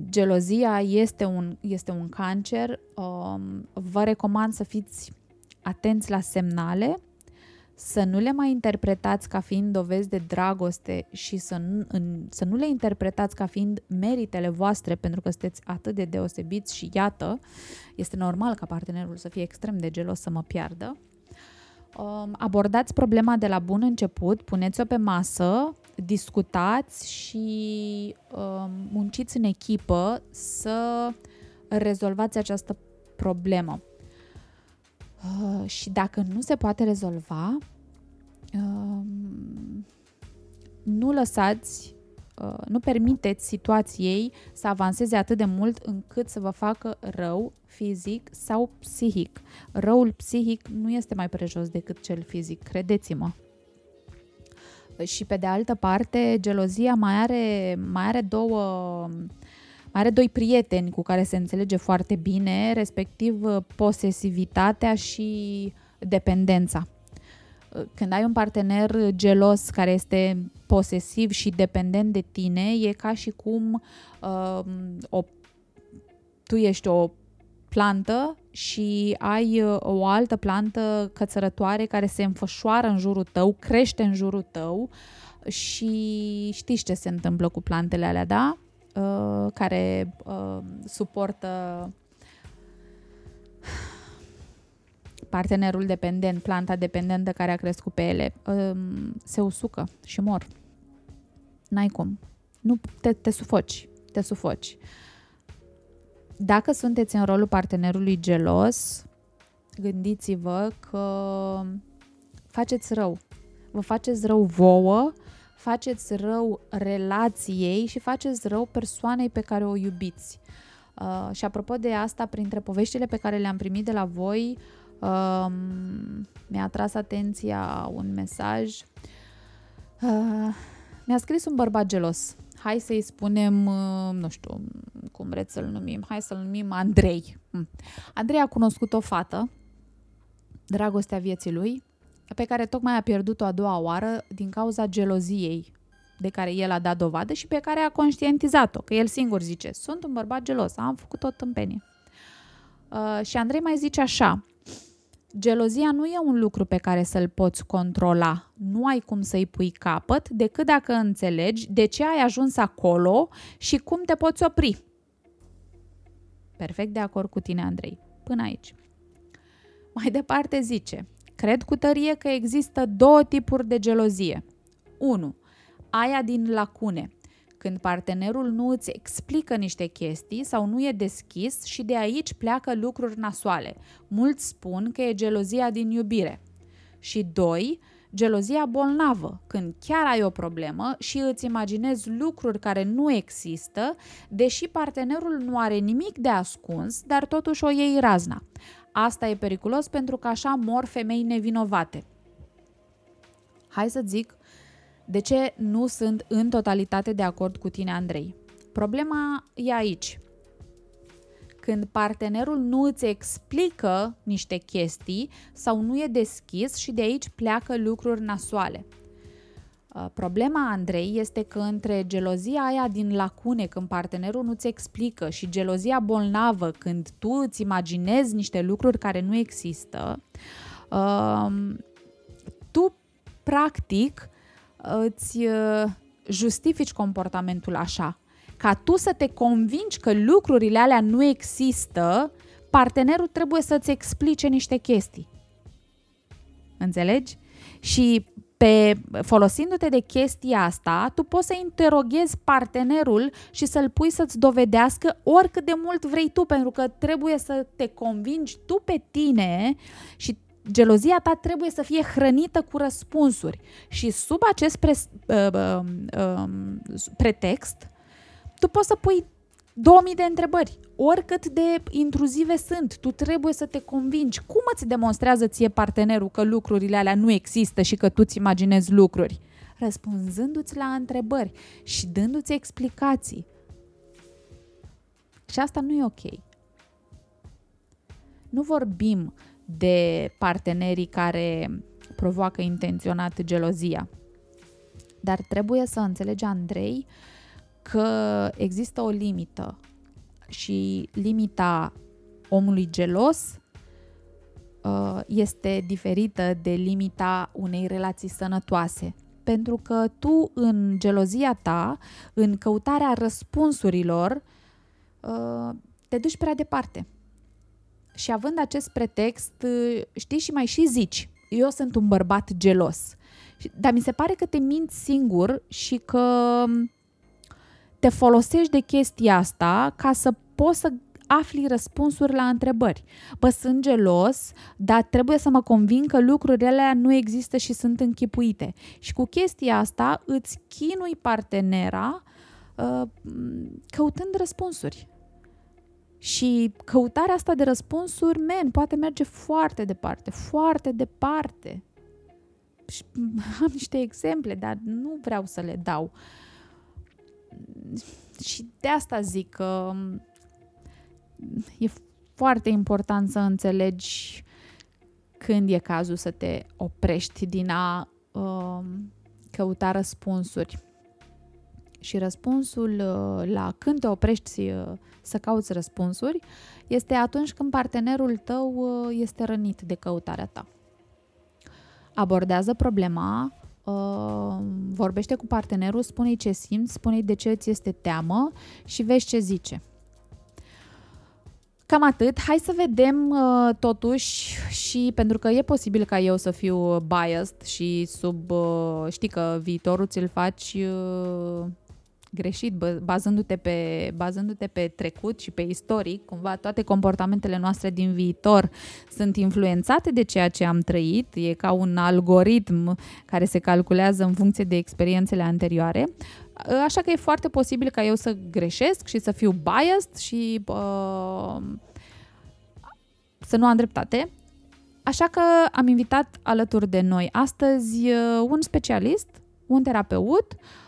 Gelozia este un, este un cancer. Um, vă recomand să fiți atenți la semnale, să nu le mai interpretați ca fiind dovezi de dragoste și să nu, în, să nu le interpretați ca fiind meritele voastre pentru că sunteți atât de deosebiți și iată, este normal ca partenerul să fie extrem de gelos să mă piardă. Um, abordați problema de la bun început, puneți-o pe masă, discutați și um, munciți în echipă să rezolvați această problemă. Uh, și dacă nu se poate rezolva, uh, nu lăsați, uh, nu permiteți situației să avanseze atât de mult încât să vă facă rău fizic sau psihic. Răul psihic nu este mai prejos decât cel fizic, credeți-mă. Și pe de altă parte, gelozia mai are, mai are două are doi prieteni cu care se înțelege foarte bine, respectiv uh, posesivitatea și dependența. Uh, când ai un partener gelos care este posesiv și dependent de tine, e ca și cum uh, o, tu ești o plantă și ai uh, o altă plantă cățărătoare care se înfășoară în jurul tău, crește în jurul tău și știți ce se întâmplă cu plantele alea, da? Uh, care uh, suportă partenerul dependent, planta dependentă care a crescut pe ele, uh, se usucă și mor. N-ai cum. Nu te, te sufoci, te sufoci. Dacă sunteți în rolul partenerului gelos, gândiți-vă că faceți rău. Vă faceți rău vouă faceți rău relației și faceți rău persoanei pe care o iubiți. Uh, și apropo de asta, printre poveștile pe care le-am primit de la voi, uh, mi-a atras atenția un mesaj. Uh, mi-a scris un bărbat gelos. Hai să-i spunem, uh, nu știu cum vreți să-l numim, hai să-l numim Andrei. Hm. Andrei a cunoscut o fată, dragostea vieții lui, pe care tocmai a pierdut-o a doua oară din cauza geloziei de care el a dat dovadă și pe care a conștientizat-o, că el singur zice, sunt un bărbat gelos, am făcut o tâmpenie. Uh, și Andrei mai zice așa, gelozia nu e un lucru pe care să-l poți controla, nu ai cum să-i pui capăt decât dacă înțelegi de ce ai ajuns acolo și cum te poți opri. Perfect de acord cu tine, Andrei. Până aici. Mai departe zice, cred cu tărie că există două tipuri de gelozie. 1. Aia din lacune, când partenerul nu îți explică niște chestii sau nu e deschis și de aici pleacă lucruri nasoale. Mulți spun că e gelozia din iubire. Și 2 gelozia bolnavă, când chiar ai o problemă și îți imaginezi lucruri care nu există, deși partenerul nu are nimic de ascuns, dar totuși o iei razna. Asta e periculos pentru că așa mor femei nevinovate. Hai să zic de ce nu sunt în totalitate de acord cu tine, Andrei. Problema e aici când partenerul nu îți explică niște chestii sau nu e deschis și de aici pleacă lucruri nasoale. Uh, problema Andrei este că între gelozia aia din lacune când partenerul nu-ți explică și gelozia bolnavă când tu îți imaginezi niște lucruri care nu există, um, tu practic îți uh, justifici comportamentul așa ca tu să te convingi că lucrurile alea nu există, partenerul trebuie să-ți explice niște chestii. Înțelegi? Și pe, folosindu-te de chestia asta, tu poți să interoghezi partenerul și să-l pui să-ți dovedească oricât de mult vrei tu, pentru că trebuie să te convingi tu pe tine și gelozia ta trebuie să fie hrănită cu răspunsuri. Și sub acest pre, uh, uh, uh, pretext, tu poți să pui 2000 de întrebări, oricât de intruzive sunt, tu trebuie să te convingi. Cum îți demonstrează ție partenerul că lucrurile alea nu există și că tu îți imaginezi lucruri? Răspunzându-ți la întrebări și dându-ți explicații. Și asta nu e ok. Nu vorbim de partenerii care provoacă intenționat gelozia. Dar trebuie să înțelegi, Andrei, uh, că există o limită și limita omului gelos uh, este diferită de limita unei relații sănătoase. Pentru că tu, în gelozia ta, în căutarea răspunsurilor, uh, te duci prea departe. Și având acest pretext, uh, știi și mai și zici, eu sunt un bărbat gelos. Dar mi se pare că te minți singur și că te folosești de chestia asta ca să poți să afli răspunsuri la întrebări. Bă, sunt gelos, dar trebuie să mă convin că lucrurile alea nu există și sunt închipuite. Și cu chestia asta îți chinui partenera uh, căutând răspunsuri. Și căutarea asta de răspunsuri, men, poate merge foarte departe, foarte departe. Și <laughs> am niște exemple, dar nu vreau să le dau. Uh, și de asta zic că um, e foarte important să înțelegi când e cazul să te oprești din a uh, căuta răspunsuri. Și răspunsul uh, la când te oprești uh, să cauți răspunsuri este atunci când partenerul tău uh, este rănit de căutarea ta. Abordează problema uh, vorbește cu partenerul, spune-i ce simți, spune-i de ce ți este teamă și vezi ce zice. Cam atât. Hai să vedem uh, totuși și pentru că e posibil ca eu să fiu biased și sub, uh, știi că viitorul ți-l faci uh, greșit, bazându-te pe, bazându-te pe trecut și pe istoric, cumva toate comportamentele noastre din viitor sunt influențate de ceea ce am trăit, e ca un algoritm care se calculează în funcție de experiențele anterioare, așa că e foarte posibil ca eu să greșesc și să fiu biased și uh, să nu am dreptate. Așa că am invitat alături de noi astăzi uh, un specialist, un terapeut, Uh,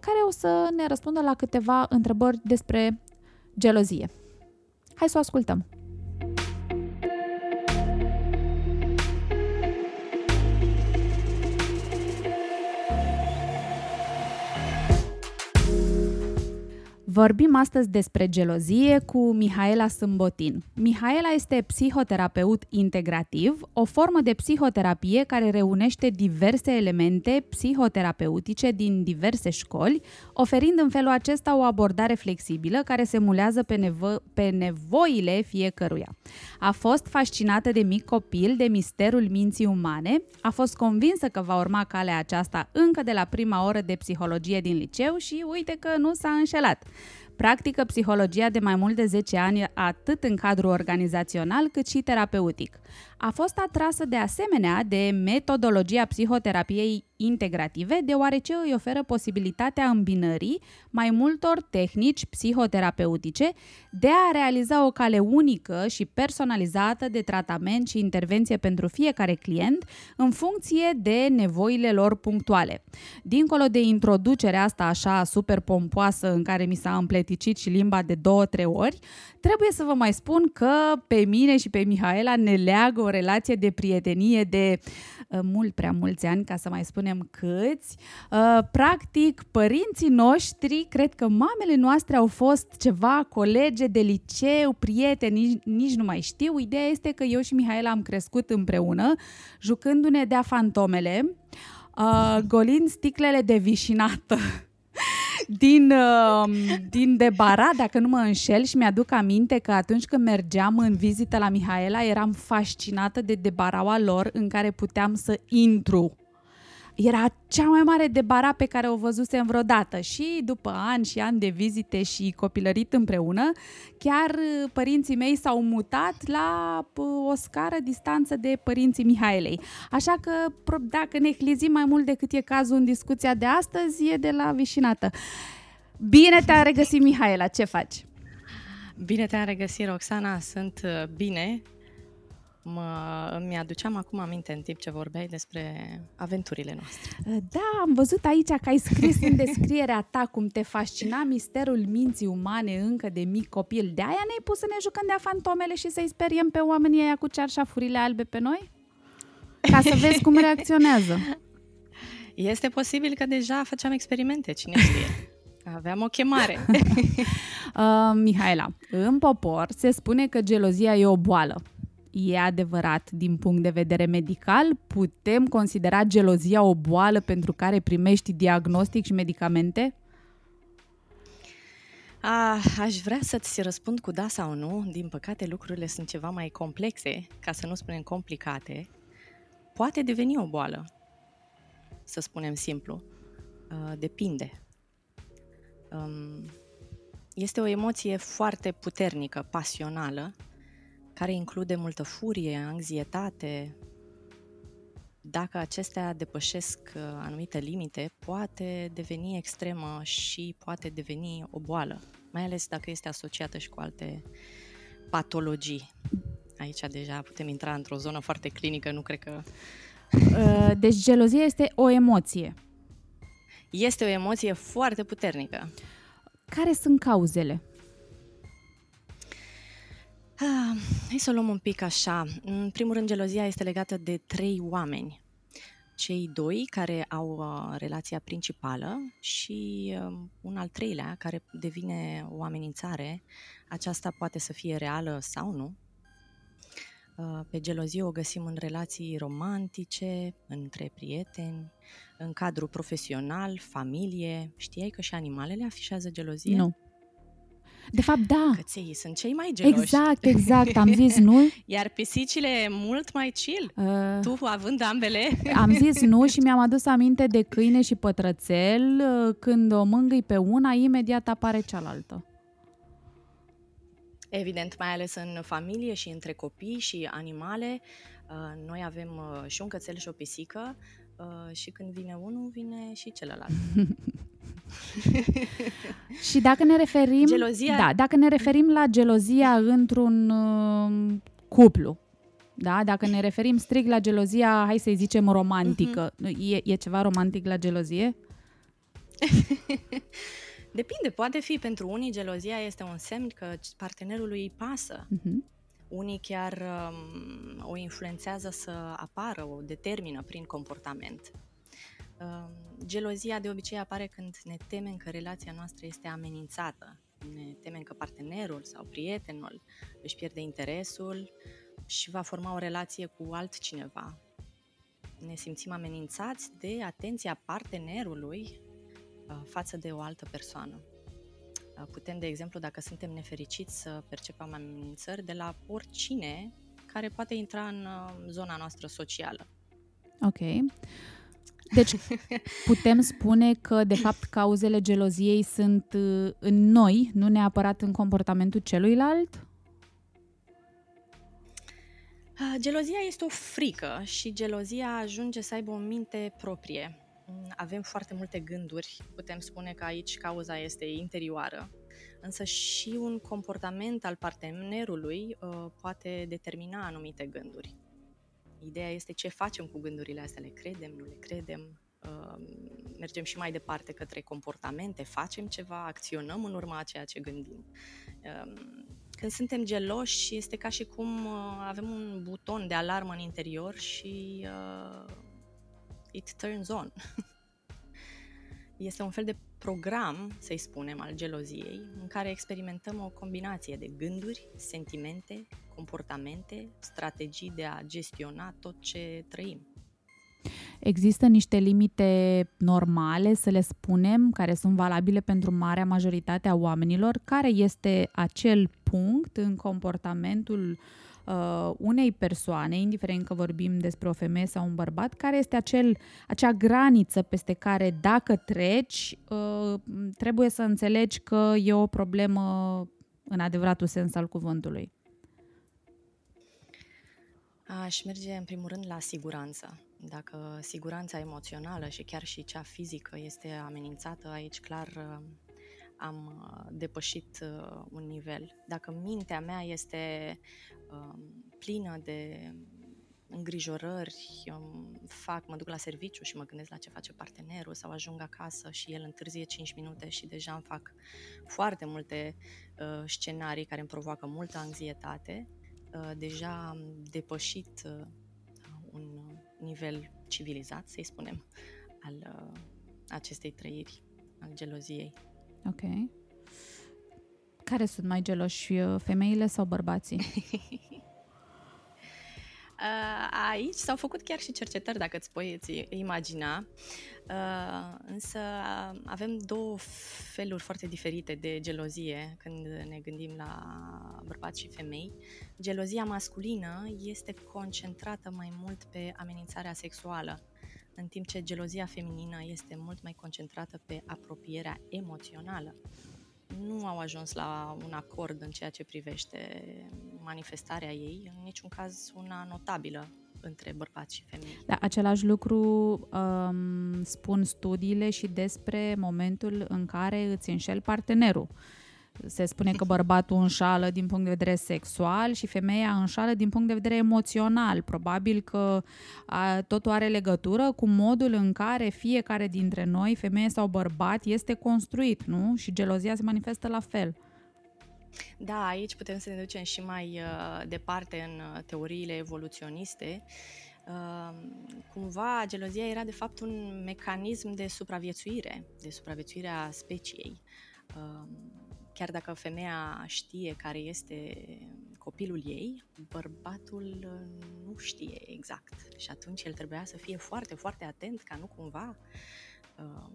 care o să ne răspundă la câteva întrebări despre gelozie. Hai să o ascultăm! Vorbim astăzi despre gelozie cu Mihaela Sâmbotin. Mihaela este psihoterapeut integrativ, o formă de psihoterapie care reunește diverse elemente psihoterapeutice din diverse școli, oferind în felul acesta o abordare flexibilă care se mulează pe, nevo- pe nevoile fiecăruia. A fost fascinată de mic copil de misterul minții umane, a fost convinsă că va urma calea aceasta încă de la prima oră de psihologie din liceu și uite că nu s-a înșelat. Practică psihologia de mai mult de 10 ani atât în cadrul organizațional cât și terapeutic. A fost atrasă de asemenea de metodologia psihoterapiei integrative, deoarece îi oferă posibilitatea îmbinării mai multor tehnici psihoterapeutice de a realiza o cale unică și personalizată de tratament și intervenție pentru fiecare client în funcție de nevoile lor punctuale. Dincolo de introducerea asta așa super pompoasă în care mi s-a împleticit și limba de două-trei ori, trebuie să vă mai spun că pe mine și pe Mihaela ne leagă o relație de prietenie de uh, mult prea mulți ani, ca să mai spunem câți. Uh, practic, părinții noștri, cred că mamele noastre au fost ceva colege de liceu, prieteni, nici, nici nu mai știu. Ideea este că eu și Mihaela am crescut împreună, jucându-ne de-a fantomele, uh, golind sticlele de vișinată <laughs> din, uh, din Debara, dacă nu mă înșel, și mi-aduc aminte că atunci când mergeam în vizită la Mihaela, eram fascinată de debaraua lor în care puteam să intru era cea mai mare debara pe care o văzusem vreodată și după ani și ani de vizite și copilărit împreună, chiar uh, părinții mei s-au mutat la uh, o scară distanță de părinții Mihaelei. Așa că dacă ne hlizim mai mult decât e cazul în discuția de astăzi, e de la vișinată. Bine te-a regăsit, Mihaela, ce faci? Bine te-am regăsit, Roxana, sunt uh, bine, Mă, îmi aduceam acum aminte în timp ce vorbeai despre aventurile noastre. Uh, da, am văzut aici că ai scris în descrierea ta cum te fascina misterul minții umane încă de mic copil. De aia ne-ai pus să ne jucăm de-a fantomele și să-i speriem pe oamenii aia cu cearșafurile albe pe noi? Ca să vezi cum reacționează. <laughs> Este posibil că deja făceam experimente, cine știe. Aveam o chemare. <laughs> uh, Mihaela, în popor se spune că gelozia e o boală e adevărat din punct de vedere medical? Putem considera gelozia o boală pentru care primești diagnostic și medicamente? A, aș vrea să-ți răspund cu da sau nu. Din păcate, lucrurile sunt ceva mai complexe, ca să nu spunem complicate. Poate deveni o boală, să spunem simplu. Depinde. Este o emoție foarte puternică, pasională, care include multă furie, anxietate. Dacă acestea depășesc uh, anumite limite, poate deveni extremă și poate deveni o boală, mai ales dacă este asociată și cu alte patologii. Aici deja putem intra într-o zonă foarte clinică, nu cred că... <laughs> Uh, deci gelozia este o emoție. Este o emoție foarte puternică. Care sunt cauzele? Ah, hai să o luăm un pic așa. În primul rând, gelozia este legată de trei oameni. Cei doi care au uh, relația principală și uh, un al treilea care devine o amenințare. Aceasta poate să fie reală sau nu. Uh, pe gelozie o găsim în relații romantice, între prieteni, în cadru profesional, familie. Știai că și animalele afișează gelozie? Nu. De fapt, da. Căței sunt cei mai geloși. Exact, exact. <laughs> Am zis nu. Iar pisicile mult mai chill. Uh, tu având ambele. Am zis <laughs> nu și mi-am adus aminte de câine și pătrățel. Uh, când o mângâi pe una, imediat apare cealaltă. Evident, mai ales în familie și între copii și animale. Uh, noi avem uh, și un cățel și o pisică și când vine unul, vine și celălalt. <laughs> și dacă ne referim... Gelozia... Da, dacă ne referim la gelozia într-un uh, cuplu, da? Dacă ne referim strict la gelozia, hai să-i zicem romantică, uh-huh. e, e ceva romantic la gelozie? <laughs> Depinde, poate fi pentru unii gelozia este un semn că partenerului îi pasă. Uh-huh. Unii chiar um, o influențează să apară, o determină prin comportament. Gelozia de obicei apare când ne temem că relația noastră este amenințată Ne temem că partenerul sau prietenul își pierde interesul și va forma o relație cu altcineva. Ne simțim amenințați de atenția partenerului uh, față de o altă persoană. Uh, putem, de exemplu, dacă suntem nefericiți, să percepem amenințări de la oricine care poate intra în uh, zona noastră socială. Ok. Deci <laughs> putem spune că, de fapt, cauzele geloziei sunt uh, în noi, nu neapărat în comportamentul celuilalt? Gelozia este o frică și gelozia ajunge să aibă o minte proprie. Avem foarte multe gânduri, putem spune că aici cauza este interioară, însă și un comportament al partenerului uh, poate determina anumite gânduri. Ideea este ce facem cu gândurile astea, le credem, nu le credem, uh, mergem și mai departe către comportamente, facem ceva, acționăm în urma a ceea ce gândim. Uh, când suntem geloși, este ca și cum uh, avem un buton de alarmă în interior și uh, it turns on. este un fel de program, să-i spunem, al geloziei, în care experimentăm o combinație de gânduri, sentimente, comportamente, strategii de a gestiona tot ce trăim. Există niște limite normale, să le spunem, care sunt valabile pentru marea majoritate a oamenilor. Care este acel punct în comportamentul uh, unei persoane, indiferent că vorbim despre o femeie sau un bărbat, care este acel, acea graniță peste care dacă treci, uh, trebuie să înțelegi că e o problemă în adevăratul sens al cuvântului. Aș merge în primul rând la siguranță. Dacă siguranța emoțională și chiar și cea fizică este amenințată, aici clar uh, am uh, depășit uh, un nivel. Dacă mintea mea este um, plină de îngrijorări, fac, mă duc la serviciu și mă gândesc la ce face partenerul sau ajung acasă și el întârzie 5 minute și deja îmi fac foarte multe uh, scenarii care îmi provoacă multă anxietate, uh, deja am depășit uh, un nivel civilizat, să-i spunem, al uh, acestei trăiri, al geloziei. Ok. Care sunt mai geloși, uh, femeile sau bărbații? <laughs> Uh, aici s-au făcut chiar și cercetări, dacă îți poți imagina, uh, însă avem două feluri foarte diferite de gelozie când ne gândim la bărbați și femei. Gelozia masculină este concentrată mai mult pe amenințarea sexuală, în timp ce gelozia feminină este mult mai concentrată pe apropierea emoțională nu au ajuns la un acord în ceea ce privește manifestarea ei, în niciun caz una notabilă între bărbați și femei. Da, același lucru um, spun studiile și despre momentul în care îți înșel partenerul. Se spune că bărbatul înșală din punct de vedere sexual și femeia înșală din punct de vedere emoțional. Probabil că a, totul are legătură cu modul în care fiecare dintre noi, femeie sau bărbat, este construit, nu? Și gelozia se manifestă la fel. Da, aici putem să ne ducem și mai uh, departe în uh, teoriile evoluționiste. Uh, cumva, gelozia era de fapt un mecanism de supraviețuire, de supraviețuire a speciei. Uh, chiar dacă femeia știe care este copilul ei, bărbatul uh, nu știe exact și atunci el trebuia să fie foarte, foarte atent ca nu cumva uh,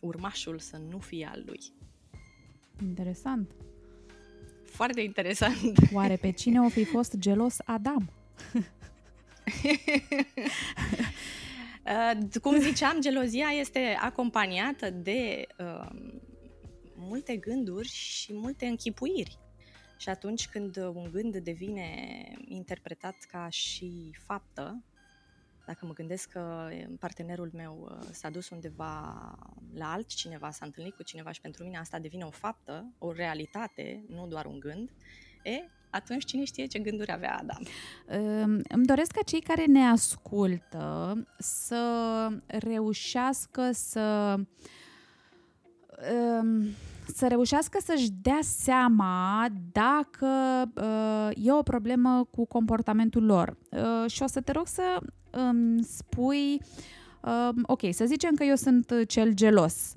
urmașul să nu fie al lui. Interesant. Foarte interesant. Oare pe cine o fi fost gelos Adam? <laughs> uh, cum ziceam, gelozia este acompaniată de uh, multe gânduri și multe închipuiri. Și atunci când un gând devine interpretat ca și faptă, dacă mă gândesc că partenerul meu uh, s-a dus undeva la altcineva, s-a întâlnit cu cineva și pentru mine asta devine o faptă, o realitate, nu doar un gând, e, atunci cine știe ce gânduri avea Adam. Îmi doresc ca cei care ne ascultă să reușească să să reușească să-și dea seama dacă uh, e o problemă cu comportamentul lor. Uh, și o să te rog să îmi um, spui, uh, ok, să zicem că eu sunt cel gelos.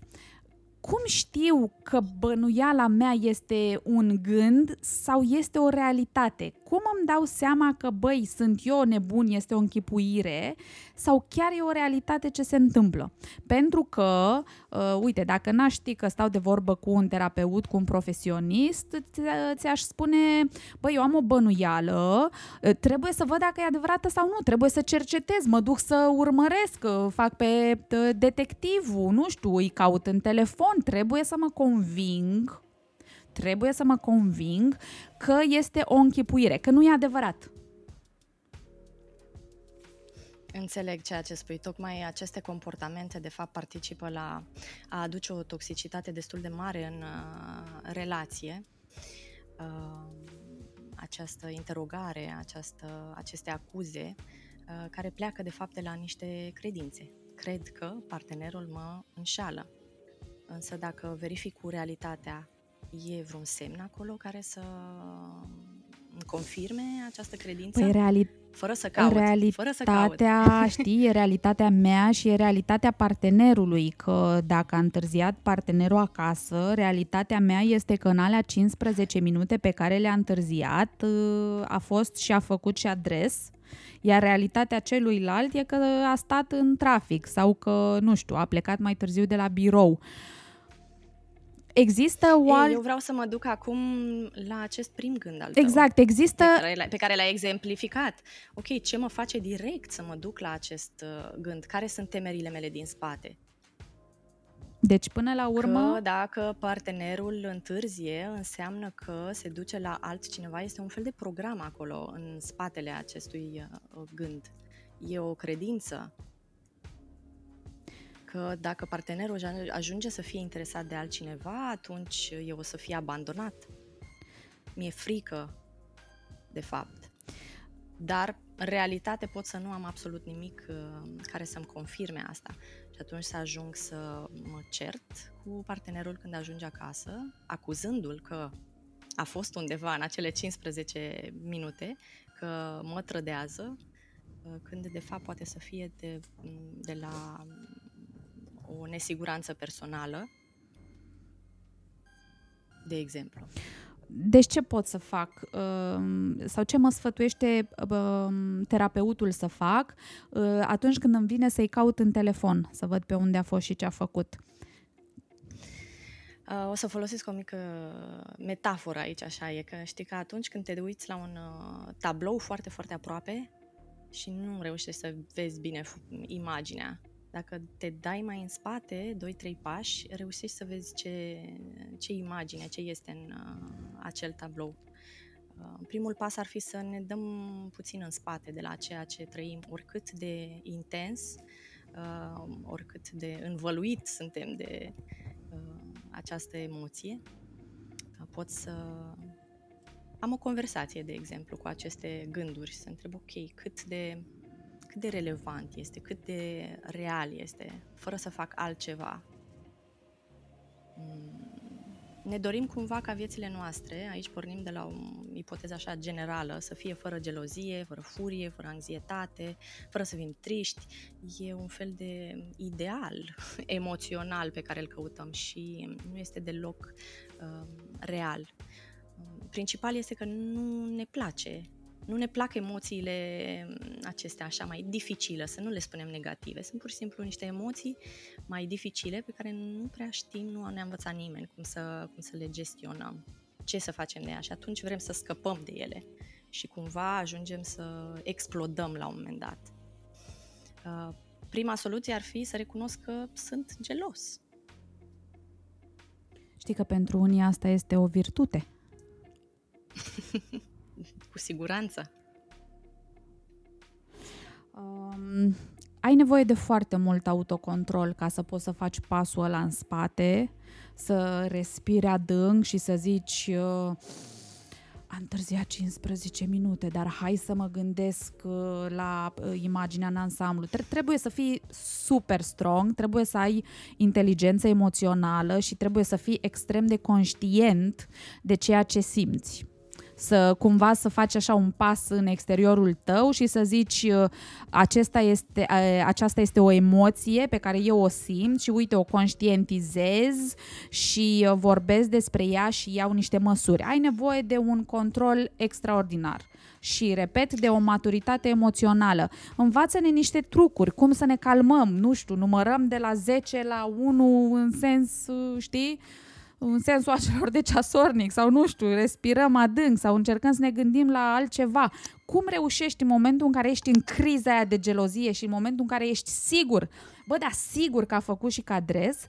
cum știu că bănuiala mea este un gând sau este o realitate? Cum îmi dau seama că, băi, sunt eu nebun, este o închipuire sau chiar e o realitate ce se întâmplă? Pentru că, uh, uite, dacă n-aș ști că stau de vorbă cu un terapeut, cu un profesionist, ți-aș spune, băi, eu am o bănuială, uh, trebuie să văd dacă e adevărată sau nu, trebuie să cercetez, mă duc să urmăresc, uh, fac pe uh, detectivul, nu știu, îi caut în telefon, trebuie să mă conving, trebuie să mă conving că este o închipuire, că nu e adevărat. Înțeleg ceea ce spui. Tocmai aceste comportamente, de fapt, participă la a aduce o toxicitate destul de mare în uh, relație. Uh, această interogare, această, aceste acuze, uh, care pleacă, de fapt, de la niște credințe. Cred că partenerul mă înșală Însă dacă verific cu realitatea, e vreun semn acolo care să confirme această credință? Păi reali- fără să caut. Realitatea, fără să știi, e realitatea mea și e realitatea partenerului, că dacă a întârziat partenerul acasă, realitatea mea este că în alea 15 minute pe care le-a întârziat a fost și a făcut și adres, iar realitatea celuilalt e că a stat în trafic sau că, nu știu, a plecat mai târziu de la birou. Uh, Există o alt... Eu vreau să mă duc acum la acest prim gând al tău. Exact, există... Pe care, pe care l-ai exemplificat. Ok, ce mă face direct să mă duc la acest uh, gând? Care sunt temerile mele din spate? Deci, până la urmă... Că dacă partenerul întârzie, înseamnă că se duce la altcineva. Este un fel de program acolo, în spatele acestui uh, gând. E o credință că dacă partenerul ajunge să fie interesat de altcineva, atunci eu o să fie abandonat. Mi-e frică, de fapt. Dar, în realitate, pot să nu am absolut nimic uh, care să-mi confirme asta. Și atunci să ajung să mă cert cu partenerul când ajunge acasă, acuzându-l că a fost undeva în acele 15 minute, că mă trădează, uh, când de fapt poate să fie de, de la o nesiguranță personală, de exemplu. Deci ce pot să fac um, sau ce mă sfătuiește um, terapeutul să fac uh, atunci când îmi vine să-i caut în telefon, să văd pe unde a fost și ce a făcut? Uh, o să folosesc o mică metaforă aici, așa e, că știi că atunci când te uiți la un uh, tablou foarte, foarte aproape și nu reușești să vezi bine imaginea, dacă te dai mai în spate, 2-3 pași, reușești să vezi ce, ce imagine, ce este în uh, acel tablou. Uh, primul pas ar fi să ne dăm puțin în spate de la ceea ce trăim, oricât de intens, uh, oricât de învăluit suntem de uh, această emoție. Uh, pot să am o conversație, de exemplu, cu aceste gânduri, să întreb, ok, cât de cât de relevant este, cât de real este, fără să fac altceva. Mm, ne dorim cumva ca viețile noastre, aici pornim de la o ipoteză așa generală, să fie fără gelozie, fără furie, fără anxietate, fără să fim triști. E un fel de ideal <laughs> emoțional pe care îl căutăm și nu este deloc uh, real. Principal este că nu ne place nu ne plac emoțiile mm, acestea așa mai dificile, să nu le spunem negative. Sunt pur și simplu niște emoții mai dificile pe care nu prea știm, nu ne-a învățat nimeni cum să, cum să le gestionăm, ce să facem de ea și atunci vrem să scăpăm de ele și cumva ajungem să explodăm la un moment dat. Uh, prima soluție ar fi să recunosc că sunt gelos. Știi că pentru unii asta este o virtute. <laughs> cu siguranță. Um, ai nevoie de foarte mult autocontrol ca să poți să faci pasul ăla în spate, să respiri adânc și să zici uh, am întârziat 15 minute, dar hai să mă gândesc uh, la uh, imaginea în ansamblu. Trebuie să fii super strong, trebuie să ai inteligență emoțională și trebuie să fii extrem de conștient de ceea ce simți să cumva să faci așa un pas în exteriorul tău și să zici uh, acesta este, uh, aceasta este o emoție pe care eu o simt și uite, o conștientizez și uh, vorbesc despre ea și iau niște măsuri. Ai nevoie de un control extraordinar și, repet, de o maturitate emoțională. Învață-ne niște trucuri, cum să ne calmăm, nu știu, numărăm de la 10 la 1 în sens, știi, în sensul acelor de ceasornic sau nu știu, respirăm adânc sau încercăm să ne gândim la altceva. Cum reușești în momentul în care ești în criza aia de gelozie și în momentul în care ești sigur, bă, da, sigur că a făcut și că adres,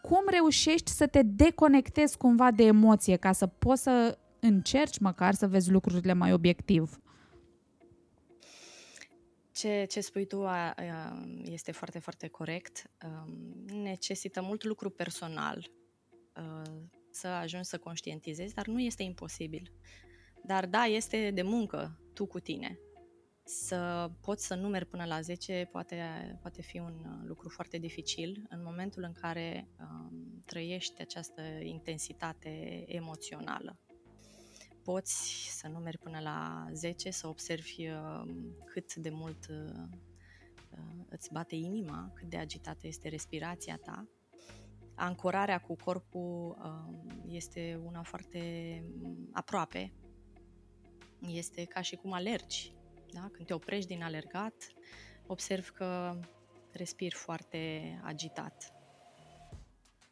cum reușești să te deconectezi cumva de emoție ca să poți să încerci măcar să vezi lucrurile mai obiectiv? Ce, ce spui tu a, a, este foarte, foarte corect. Um, necesită mult lucru personal Uh, să ajungi să conștientizezi, dar nu este imposibil. Dar da, este de muncă tu cu tine. Să poți să numeri până la 10 poate, poate fi un uh, lucru foarte dificil în momentul în care um, trăiești această intensitate emoțională. Poți să numeri până la 10, să observi uh, cât de mult uh, uh, îți bate inima, cât de agitată este respirația ta ancorarea cu corpul um, este una foarte mm, aproape. Este ca și cum alergi. Da? Când te oprești din alergat, observ că respiri foarte agitat.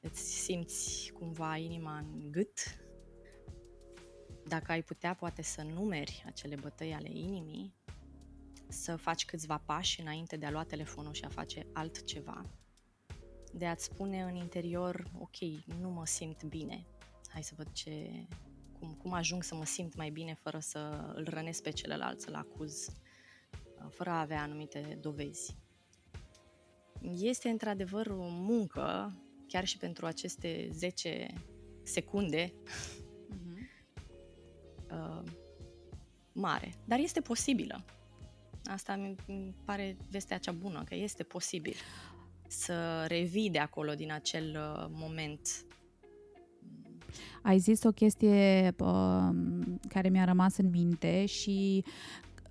Îți simți cumva inima în gât. Dacă ai putea, poate să numeri acele bătăi ale inimii, să faci câțiva pași înainte de a lua telefonul și a face altceva de a-ți spune în interior, ok, nu mă simt bine, hai să văd ce, cum, cum ajung să mă simt mai bine fără să îl rănesc pe celălalt, să-l acuz, uh, fără a avea anumite dovezi. Este într-adevăr o muncă, chiar și pentru aceste 10 secunde, uh-huh. <laughs> uh, mare, dar este posibilă. Asta mi pare vestea cea bună, că este posibil să revii de acolo, din acel uh, moment. Ai zis o chestie uh, care mi-a rămas în minte și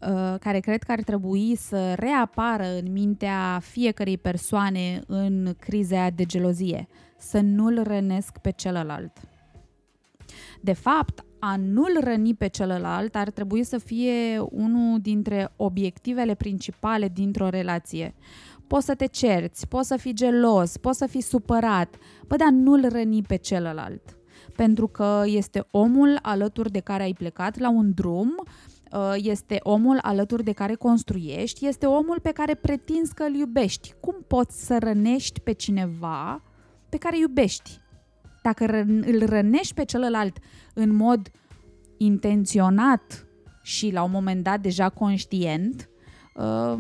uh, care cred că ar trebui să reapară în mintea fiecărei persoane în criza de gelozie. Să nu-l rănesc pe celălalt. De fapt, a nu-l răni pe celălalt ar trebui să fie unul dintre obiectivele principale dintr-o relație. Uh, Poți să te cerți, poți să fii gelos, poți să fii supărat, bă, dar nu-l răni pe celălalt. Pentru că este omul alături de care ai plecat la un drum, uh, este omul alături de care construiești, este omul pe care pretinzi că îl iubești. Cum poți să rănești pe cineva pe care iubești? Dacă îl rănești pe celălalt în mod intenționat și la un moment dat deja conștient, uh,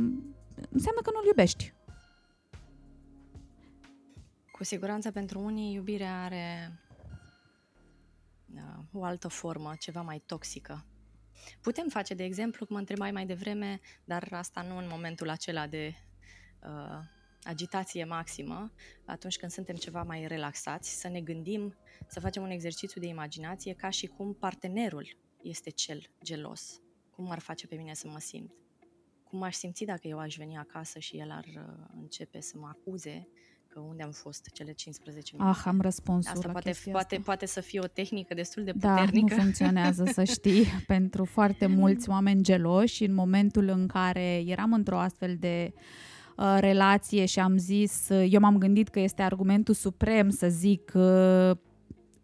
înseamnă că nu-l iubești. Cu siguranță pentru unii iubirea are uh, o altă formă, ceva mai toxică. Putem face, de exemplu, cum mă întrebai mai devreme, dar asta nu în momentul acela de uh, agitație maximă, atunci când suntem ceva mai relaxați, să ne gândim, să facem un exercițiu de imaginație ca și cum partenerul este cel gelos. Cum ar face pe mine să mă simt? Cum aș simți dacă eu aș veni acasă și el ar uh, începe să mă acuze că unde am fost cele 15 minute. Ah, am răspunsul asta la poate, poate, asta. poate să fie o tehnică destul de puternică. Da, nu funcționează, să <laughs> știi, pentru foarte mulți oameni geloși în momentul în care eram într-o astfel de uh, relație și am zis, uh, eu m-am gândit că este argumentul suprem să zic uh,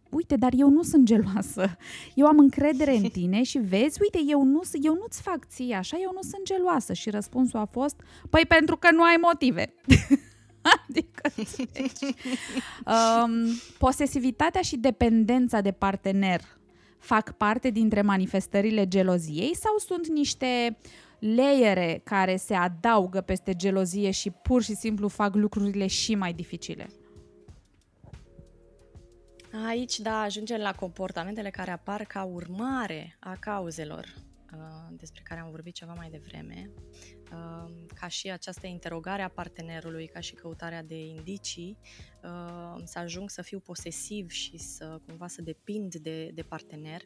uite, dar eu nu sunt geloasă. Eu am încredere în <laughs> tine și vezi, uite, eu, nu, eu nu-ți fac ție așa, eu nu sunt geloasă. Și răspunsul a fost, păi pentru că nu ai motive. <laughs> adică, um, posesivitatea și dependența de partener fac parte dintre manifestările geloziei sau sunt niște layere care se adaugă peste gelozie și pur și simplu fac lucrurile și mai dificile? Aici, da, ajungem la comportamentele care apar ca urmare a cauzelor uh, despre care am vorbit ceva mai devreme, uh, ca și această interogare a partenerului, ca și căutarea de indicii, uh, să ajung să fiu posesiv și să cumva să depind de, de partener.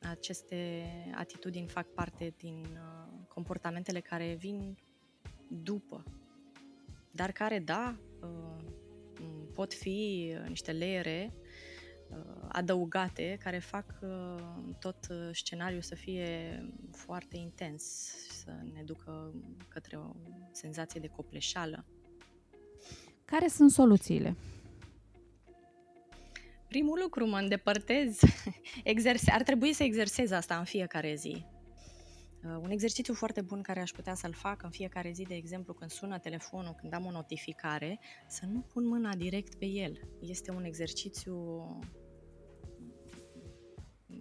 aceste atitudini fac parte din uh, comportamentele care vin după, dar care, da, uh, pot fi niște leere uh, adăugate care fac tot scenariul să fie foarte intens, să ne ducă către o senzație de copleșală. Care sunt soluțiile? Primul lucru, mă îndepărtez. <laughs> Exerse- ar trebui să exersez asta în fiecare zi. Uh, un exercițiu foarte bun care aș putea să-l fac în fiecare zi, de exemplu, când sună telefonul, când am o notificare, să nu pun mâna direct pe el. Este un exercițiu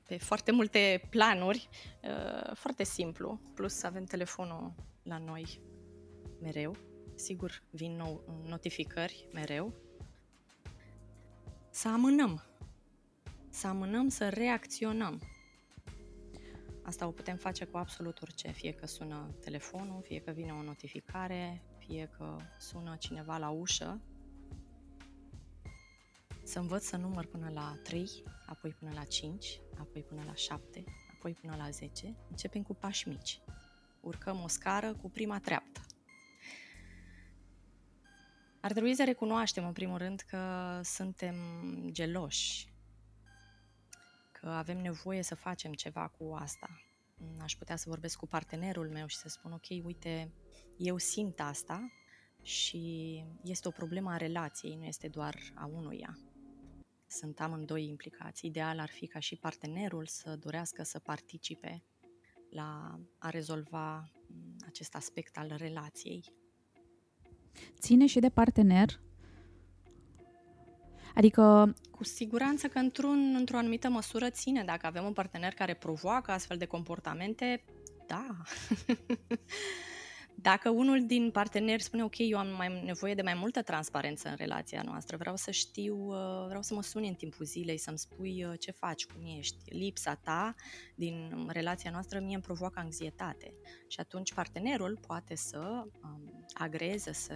pe foarte multe planuri, uh, foarte simplu, plus avem telefonul la noi mereu. Sigur, vin nou notificări mereu, să amânăm. Să amânăm, să reacționăm. Asta o putem face cu absolut orice, fie că sună telefonul, fie că vine o notificare, fie că sună cineva la ușă. Să învăț să număr până la 3, apoi până la 5, apoi până la 7, apoi până la 10. Începem cu pași mici. Urcăm o scară cu prima treaptă. Ar trebui să recunoaștem, în primul rând, că suntem geloși, că avem nevoie să facem ceva cu asta. Aș putea să vorbesc cu partenerul meu și să spun, ok, uite, eu simt asta și este o problemă a relației, nu este doar a unuia. Sunt amândoi implicați. Ideal ar fi ca și partenerul să dorească să participe la a rezolva acest aspect al relației ține și de partener? Adică... Cu siguranță că într-un, într-o anumită măsură ține. Dacă avem un partener care provoacă astfel de comportamente, da. <laughs> Dacă unul din parteneri spune, ok, eu am mai nevoie de mai multă transparență în relația noastră, vreau să știu, uh, vreau să mă suni în timpul zilei, să-mi spui uh, ce faci, cum ești, lipsa ta din relația noastră mie îmi provoacă anxietate. Și atunci partenerul poate să um, agreze, să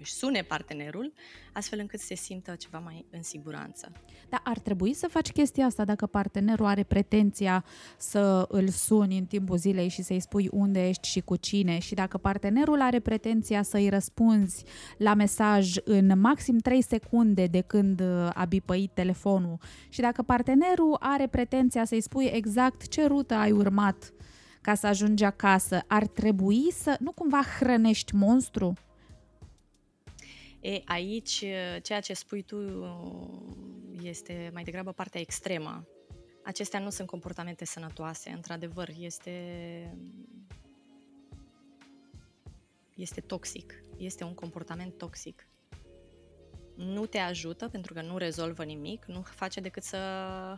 își sune partenerul, astfel încât se simtă ceva mai în siguranță. Dar ar trebui să faci chestia asta dacă partenerul are pretenția să îl suni în timpul zilei și să-i spui unde ești și cu cine și dacă partenerul are pretenția să-i răspunzi la mesaj în maxim 3 secunde de când uh, a bipăit telefonul și dacă partenerul are pretenția să-i spui exact ce rută ai urmat ca să ajungi acasă, ar trebui să nu cumva hrănești monstru? E, aici, ceea ce spui tu este mai degrabă partea extremă. Acestea nu sunt comportamente sănătoase, într-adevăr, este este toxic, este un comportament toxic. Nu te ajută pentru că nu rezolvă nimic, nu face decât să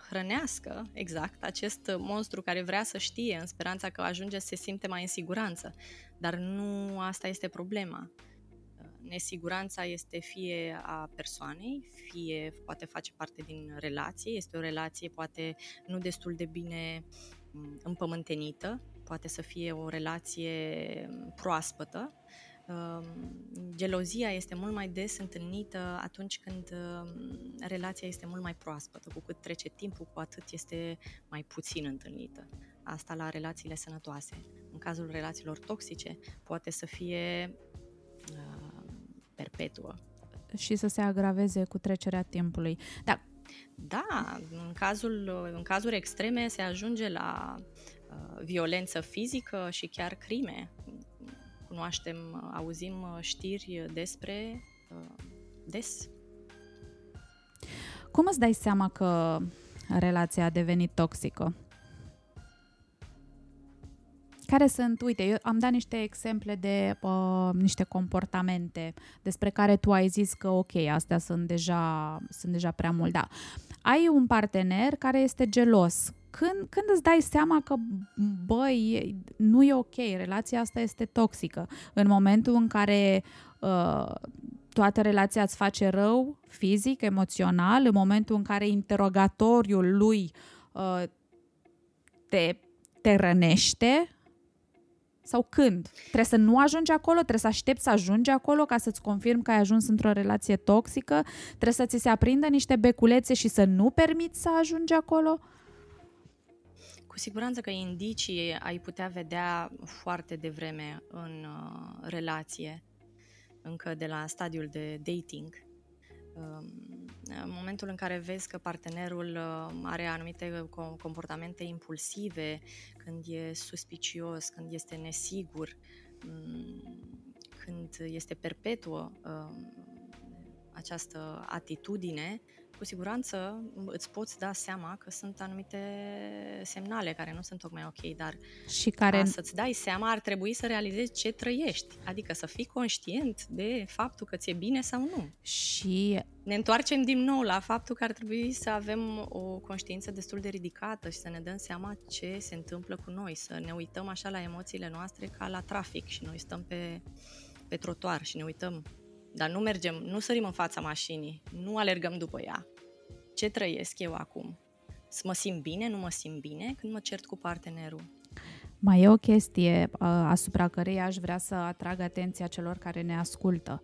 hrănească exact acest monstru care vrea să știe în speranța că ajunge să se simte mai în siguranță. Dar nu asta este problema nesiguranța este fie a persoanei, fie poate face parte din relație, este o relație poate nu destul de bine mm, împământenită, poate să fie o relație mm, proaspătă. Gelozia este mult mai des întâlnită atunci când mm, relația este mult mai proaspătă. Cu cât trece timpul, cu atât este mai puțin întâlnită. Asta la relațiile sănătoase. În cazul relațiilor toxice, poate să fie perpetuă. Și să se agraveze cu trecerea timpului. Da, da în, cazul, în cazuri extreme se ajunge la uh, violență fizică și chiar crime. Cunoaștem, auzim știri despre uh, des. Cum îți dai seama că relația a devenit toxică? Care sunt, uite, eu am dat niște exemple de uh, niște comportamente despre care tu ai zis că ok, astea sunt deja, sunt deja prea mult, da. Ai un partener care este gelos. Când, când îți dai seama că, băi, nu e ok, relația asta este toxică? În momentul în care uh, toată relația îți face rău fizic, emoțional, în momentul în care interogatoriul lui uh, te, te rănește, sau când? Trebuie să nu ajungi acolo? Trebuie să aștepți să ajungi acolo ca să-ți confirm că ai ajuns într-o relație toxică? Trebuie să ți se aprindă niște beculețe și să nu permiți să ajungi acolo? cu siguranță că indicii ai putea vedea foarte devreme în uh, relație, încă de la stadiul de dating. Um, în momentul în care vezi că partenerul uh, are anumite comportamente impulsive, când e suspicios, când este nesigur, um, când este perpetuă um, această atitudine, cu siguranță îți poți da seama că sunt anumite semnale care nu sunt tocmai ok, dar și care... să-ți dai seama ar trebui să realizezi ce trăiești, adică să fii conștient de faptul că ți-e bine sau nu. Și ne întoarcem din nou la faptul că ar trebui să avem o conștiință destul de ridicată și să ne dăm seama ce se întâmplă cu noi, să ne uităm așa la emoțiile noastre ca la trafic și noi stăm pe, pe trotuar și ne uităm dar nu mergem, nu sărim în fața mașinii, nu alergăm după ea. Ce trăiesc eu acum? Să mă simt bine, nu mă simt bine când mă cert cu partenerul? Mai e o chestie uh, asupra cărei aș vrea să atrag atenția celor care ne ascultă.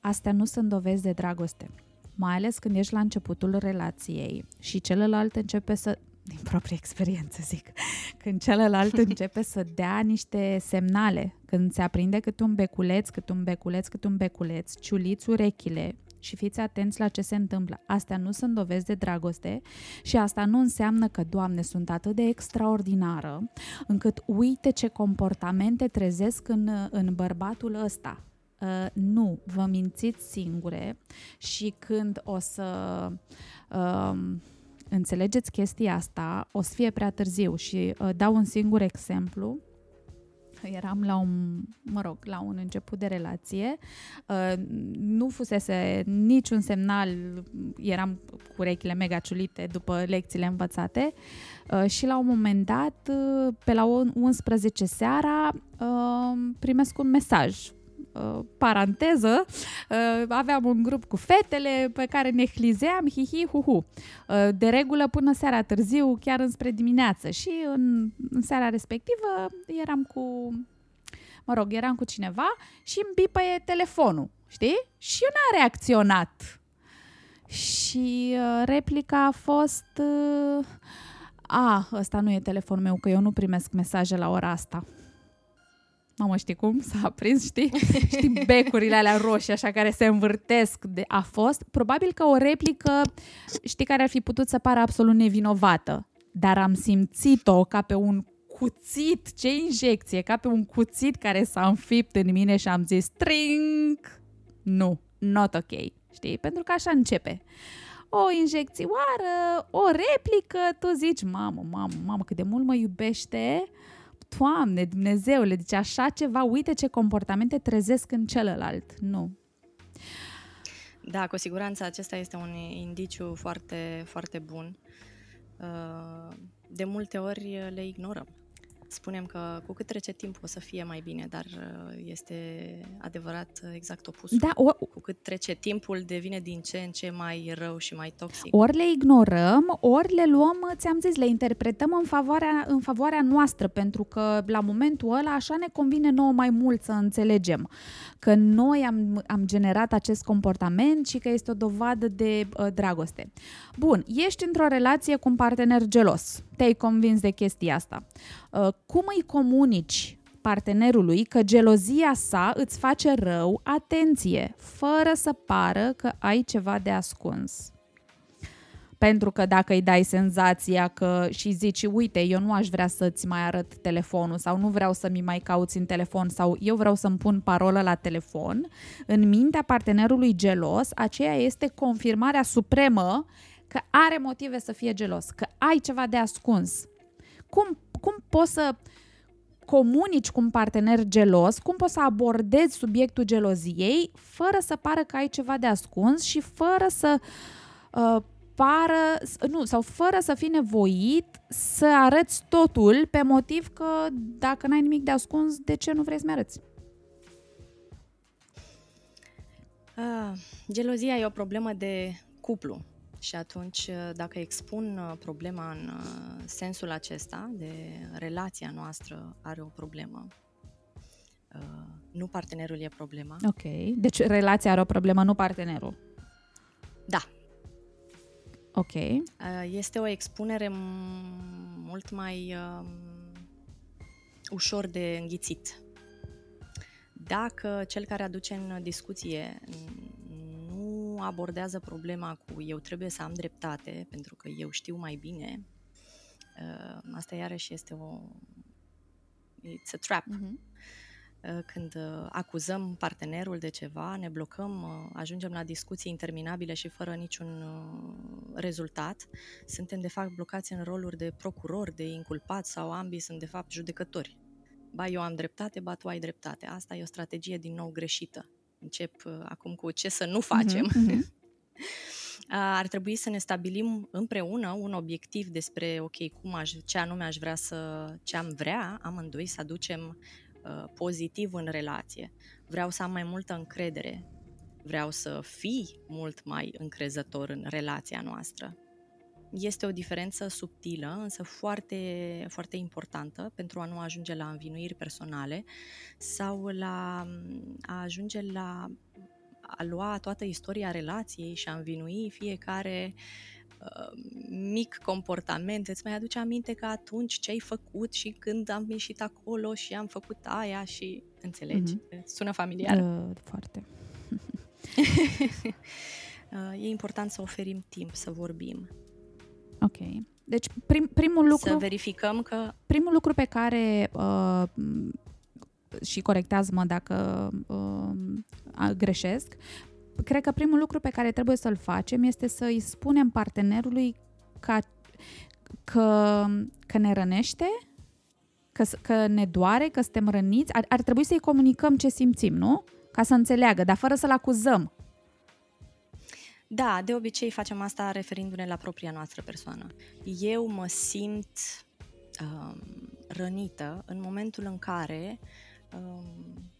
Astea nu sunt dovezi de dragoste. Mai ales când ești la începutul relației și celălalt începe să din proprie experiență zic, <laughs> când celălalt <laughs> începe să dea niște semnale, când se aprinde cât un beculeț, cât un beculeț, cât un beculeț, ciuliți urechile și fiți atenți la ce se întâmplă. Astea nu sunt dovezi de dragoste și asta nu înseamnă că, Doamne, sunt atât de extraordinară încât uite ce comportamente trezesc în, în bărbatul ăsta. Uh, nu, vă mințiți singure și când o să... Uh, înțelegeți chestia asta, o să fie prea târziu și uh, dau un singur exemplu. Eram la un, mă rog, la un început de relație, uh, nu fusese niciun semnal, eram cu urechile mega ciulite după lecțiile învățate. Uh, și la un moment dat, uh, pe la 11 seara, uh, primesc un mesaj Uh, paranteză, uh, aveam un grup cu fetele pe care ne hlizeam, hi-hi, hu-hu. Uh, de regulă până seara târziu, chiar înspre dimineață. Și în, în seara respectivă eram cu, mă rog, eram cu cineva și îmi bipăie telefonul, știi? Și eu n-am reacționat. Și uh, replica a fost... Uh, a, ăsta nu e telefonul meu, că eu nu primesc mesaje la ora asta mamă, știi cum? <laughs> S-a aprins, știi? știi becurile alea roșii, așa, care se învârtesc. De, a fost probabil că o replică, știi, care ar fi putut să pară absolut nevinovată. Dar am simțit-o ca pe un cuțit, ce injecție, ca pe un cuțit care s-a înfipt în mine și am zis, string, nu, not ok, știi? Pentru că așa începe o injecțioară, o replică, tu zici, mamă, mamă, mamă, cât de mult mă iubește, Doamne, Dumnezeule, deci așa ceva, uite ce comportamente trezesc în celălalt. Nu. Da, cu siguranță acesta este un indiciu foarte, foarte bun. Uh, de multe ori le ignorăm spunem că cu cât trece timpul o să fie mai bine, dar uh, este adevărat exact opusul. Da, o... Cu cât trece timpul devine din ce în ce mai rău și mai toxic. Ori le ignorăm, ori le luăm, ți-am zis, le interpretăm în favoarea, în favoarea noastră, pentru că la momentul ăla așa ne convine nouă mai mult să înțelegem că noi am, am generat acest comportament și că este o dovadă de uh, dragoste. Bun, ești într-o relație cu un partener gelos te-ai convins de chestia asta. Uh, cum îi comunici partenerului că gelozia sa îți face rău, atenție, fără să pară că ai ceva de ascuns? Pentru că dacă îi dai senzația că și zici, uite, eu nu aș vrea să-ți mai arăt telefonul sau nu vreau să mi mai cauți în telefon sau eu vreau să-mi pun parolă la telefon, în mintea partenerului gelos, aceea este confirmarea supremă că are motive să fie gelos, că ai ceva de ascuns. Cum, cum poți să comunici cu un partener gelos, cum poți să abordezi subiectul geloziei fără să pară că ai ceva de ascuns și fără să uh, pară, nu, sau fără să fii nevoit să arăți totul pe motiv că dacă n-ai nimic de ascuns, de ce nu vrei să-mi arăți? Uh, gelozia e o problemă de cuplu. Și atunci, uh, dacă expun uh, problema în uh, sensul acesta, de relația noastră are o problemă, nu partenerul e problema. Ok. Deci relația are o problemă, nu partenerul. Da. Ok. Este o expunere mult mai um, ușor de înghițit. Dacă cel care aduce în discuție nu abordează problema cu eu trebuie să am dreptate pentru că eu știu mai bine, uh, asta iarăși este o... It's a trap. Uh-huh. Când uh, acuzăm partenerul de ceva, ne blocăm, uh, ajungem la discuții interminabile și fără niciun rezultat, suntem de fapt blocați în roluri de procuror, de inculpat sau ambii sunt de fapt judecători. Ba eu am dreptate, ba tu ai dreptate. Asta e o strategie din nou greșită. Încep acum cu ce să nu facem. <laughs> Uh-huh, uh-huh. ar trebui să ne stabilim împreună un obiectiv despre, ok, cum aș, ce anume aș vrea să, ce am vrea amândoi să aducem uh, pozitiv în relație. Vreau să am mai multă încredere, vreau să fii mult mai încrezător în relația noastră. Este o diferență subtilă, însă foarte, foarte importantă pentru a nu ajunge la învinuiri personale sau la a ajunge la a lua toată istoria relației și a învinui fiecare uh, mic comportament, îți mai aduce aminte că atunci ce ai făcut și când am ieșit acolo și am făcut aia și înțelegi? Mm-hmm. Sună familiar? Uh, foarte. <laughs> uh, e important să oferim timp să vorbim. Ok. Deci prim, primul lucru... Să verificăm că... Primul lucru pe care uh, și corectează-mă dacă uh, greșesc, cred că primul lucru pe care trebuie să-l facem este să îi spunem partenerului ca, că, că ne rănește, că, că ne doare, că suntem răniți. Ar, ar trebui să-i comunicăm ce simțim, nu? Ca să înțeleagă, dar fără să-l acuzăm. Da, de obicei facem asta referindu-ne la propria noastră persoană. Eu mă simt um, rănită în momentul în care um,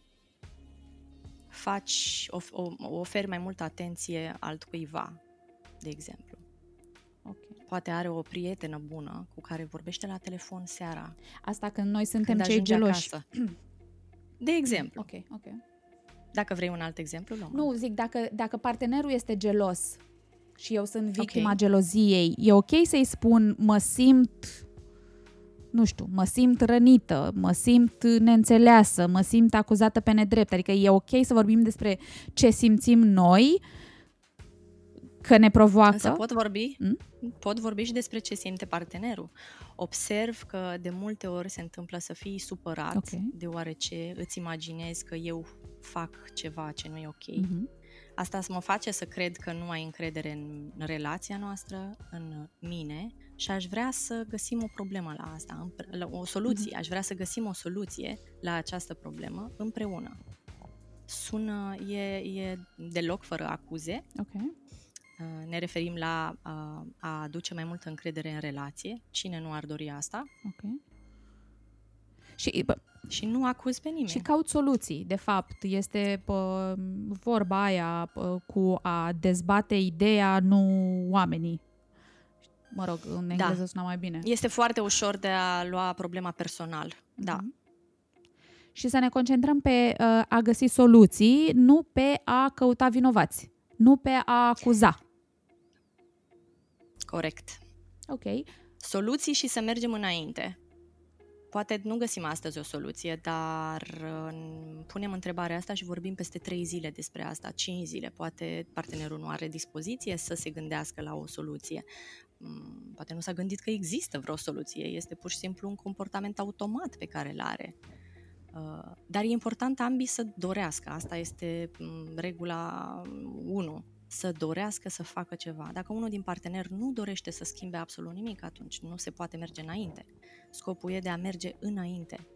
faci, of, o, oferi mai multă atenție altcuiva, de exemplu. Okay. Poate are o prietenă bună cu care vorbește la telefon seara. Asta când noi suntem când cei geloși. Acasă. De exemplu. Ok, ok. Dacă vrei un alt exemplu, luăm. Nu, zic, dacă, dacă partenerul este gelos și eu sunt victima okay. geloziei, e ok să-i spun, mă simt nu știu, mă simt rănită, mă simt neînțeleasă, mă simt acuzată pe nedrept. Adică e ok să vorbim despre ce simțim noi, că ne provoacă. Însă pot vorbi, hmm? pot vorbi și despre ce simte partenerul. Observ că de multe ori se întâmplă să fii supărat, okay. deoarece îți imaginezi că eu fac ceva ce nu e ok. Mm-hmm. Asta mă face să cred că nu ai încredere în relația noastră, în mine și aș vrea să găsim o problemă la asta, o soluție. Mhm. Aș vrea să găsim o soluție la această problemă împreună. Sună, e, e deloc fără acuze. Okay. Uh, ne referim la a, uh, a aduce mai multă încredere în relație. Cine nu ar dori asta? Okay. Și, bă, și nu acuz pe nimeni. Și caut soluții. De fapt, este pă, vorba aia pă, cu a dezbate ideea, nu oamenii. Mă rog, în da. engleză da. sună mai bine. Este foarte ușor de a lua problema personal. Mm-hmm. Da. Mhm. Și să ne concentrăm pe uh, a găsi soluții, nu pe a căuta vinovați, nu pe a acuza. Corect. Ok. Soluții și să mergem înainte. Poate nu găsim astăzi o soluție, dar punem întrebarea asta și vorbim peste 3 zile despre asta, 5 zile. Poate partenerul nu are dispoziție să se gândească la o soluție. Mm, poate nu s-a gândit că există vreo soluție, este pur și simplu un comportament automat pe care îl are. Uh, dar e important ambii să dorească, asta este mm, regula 1 să dorească să facă ceva. Dacă unul din parteneri nu dorește să schimbe absolut nimic, atunci nu se poate merge înainte. Scopul e de a merge înainte.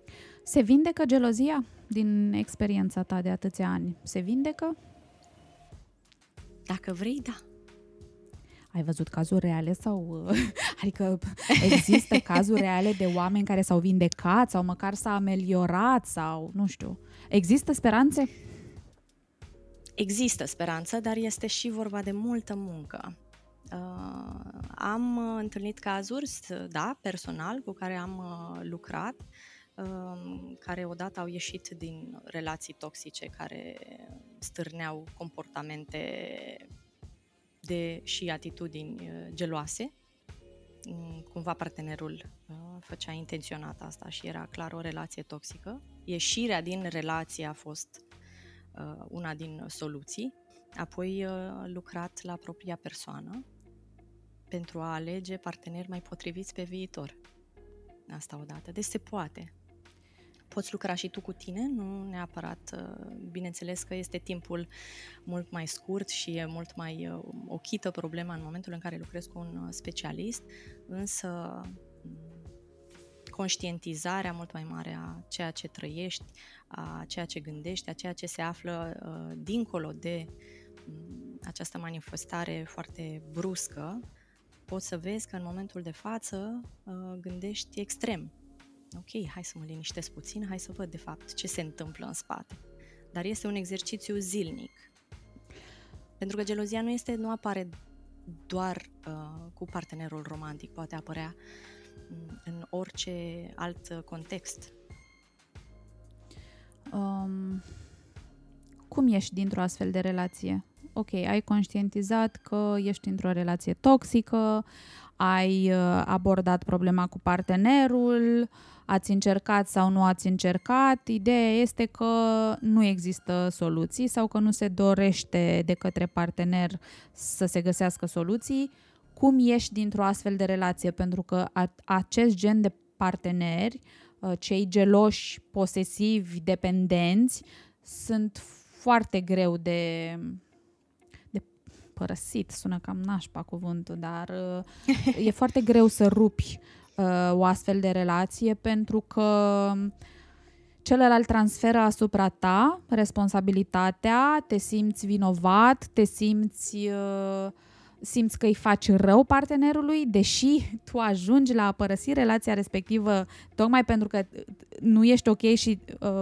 Se vindecă gelozia din experiența ta de atâția ani? Se vindecă? Dacă vrei, da. Ai văzut cazuri reale sau... <laughs> Adică există <laughs> cazuri reale de oameni care s-au vindecat sau măcar s-a ameliorat sau nu știu. Există speranțe? Există speranță, dar este și vorba de multă muncă. Uh, am uh, întâlnit cazuri, da, personal, cu care am uh, lucrat, uh, care odată au ieșit din relații toxice care stârneau comportamente de și atitudini uh, geloase mm, cumva partenerul uh, făcea intenționat asta și era clar o relație toxică. Ieșirea din relație a fost uh, una din soluții, apoi uh, lucrat la propria persoană pentru a alege parteneri mai potriviți pe viitor. Asta odată. Deci se poate poți lucra și tu cu tine, nu neapărat, uh, bineînțeles că este timpul mult mai scurt și e mult mai uh, ochită problema în momentul în care lucrezi cu un uh, specialist, însă mm, conștientizarea mult mai mare a ceea ce trăiești, a ceea ce gândești, a ceea ce se află uh, dincolo de uh, această manifestare foarte bruscă, poți să vezi că în momentul de față uh, gândești extrem ok, hai să mă liniștesc puțin, hai să văd de fapt ce se întâmplă în spate. Dar este un exercițiu zilnic. Pentru că gelozia nu este, nu apare doar uh, cu partenerul romantic, poate apărea mm, în orice alt context. Um, cum ieși dintr-o astfel de relație? Ok, ai conștientizat că ești într-o relație toxică, ai uh, abordat problema cu partenerul, ați încercat sau nu ați încercat. Ideea este că nu există soluții sau că nu se dorește de către partener să se găsească soluții. Cum ieși dintr-o astfel de relație? Pentru că acest gen de parteneri, uh, cei geloși, posesivi, dependenți, sunt foarte greu de, părăsit, sună cam nașpa cuvântul, dar uh, e foarte greu să rupi uh, o astfel de relație pentru că celălalt transferă asupra ta responsabilitatea, te simți vinovat, te simți uh, simți că îi faci rău partenerului, deși <laughs> tu ajungi la a părăsi relația respectivă tocmai pentru că nu ești ok și uh,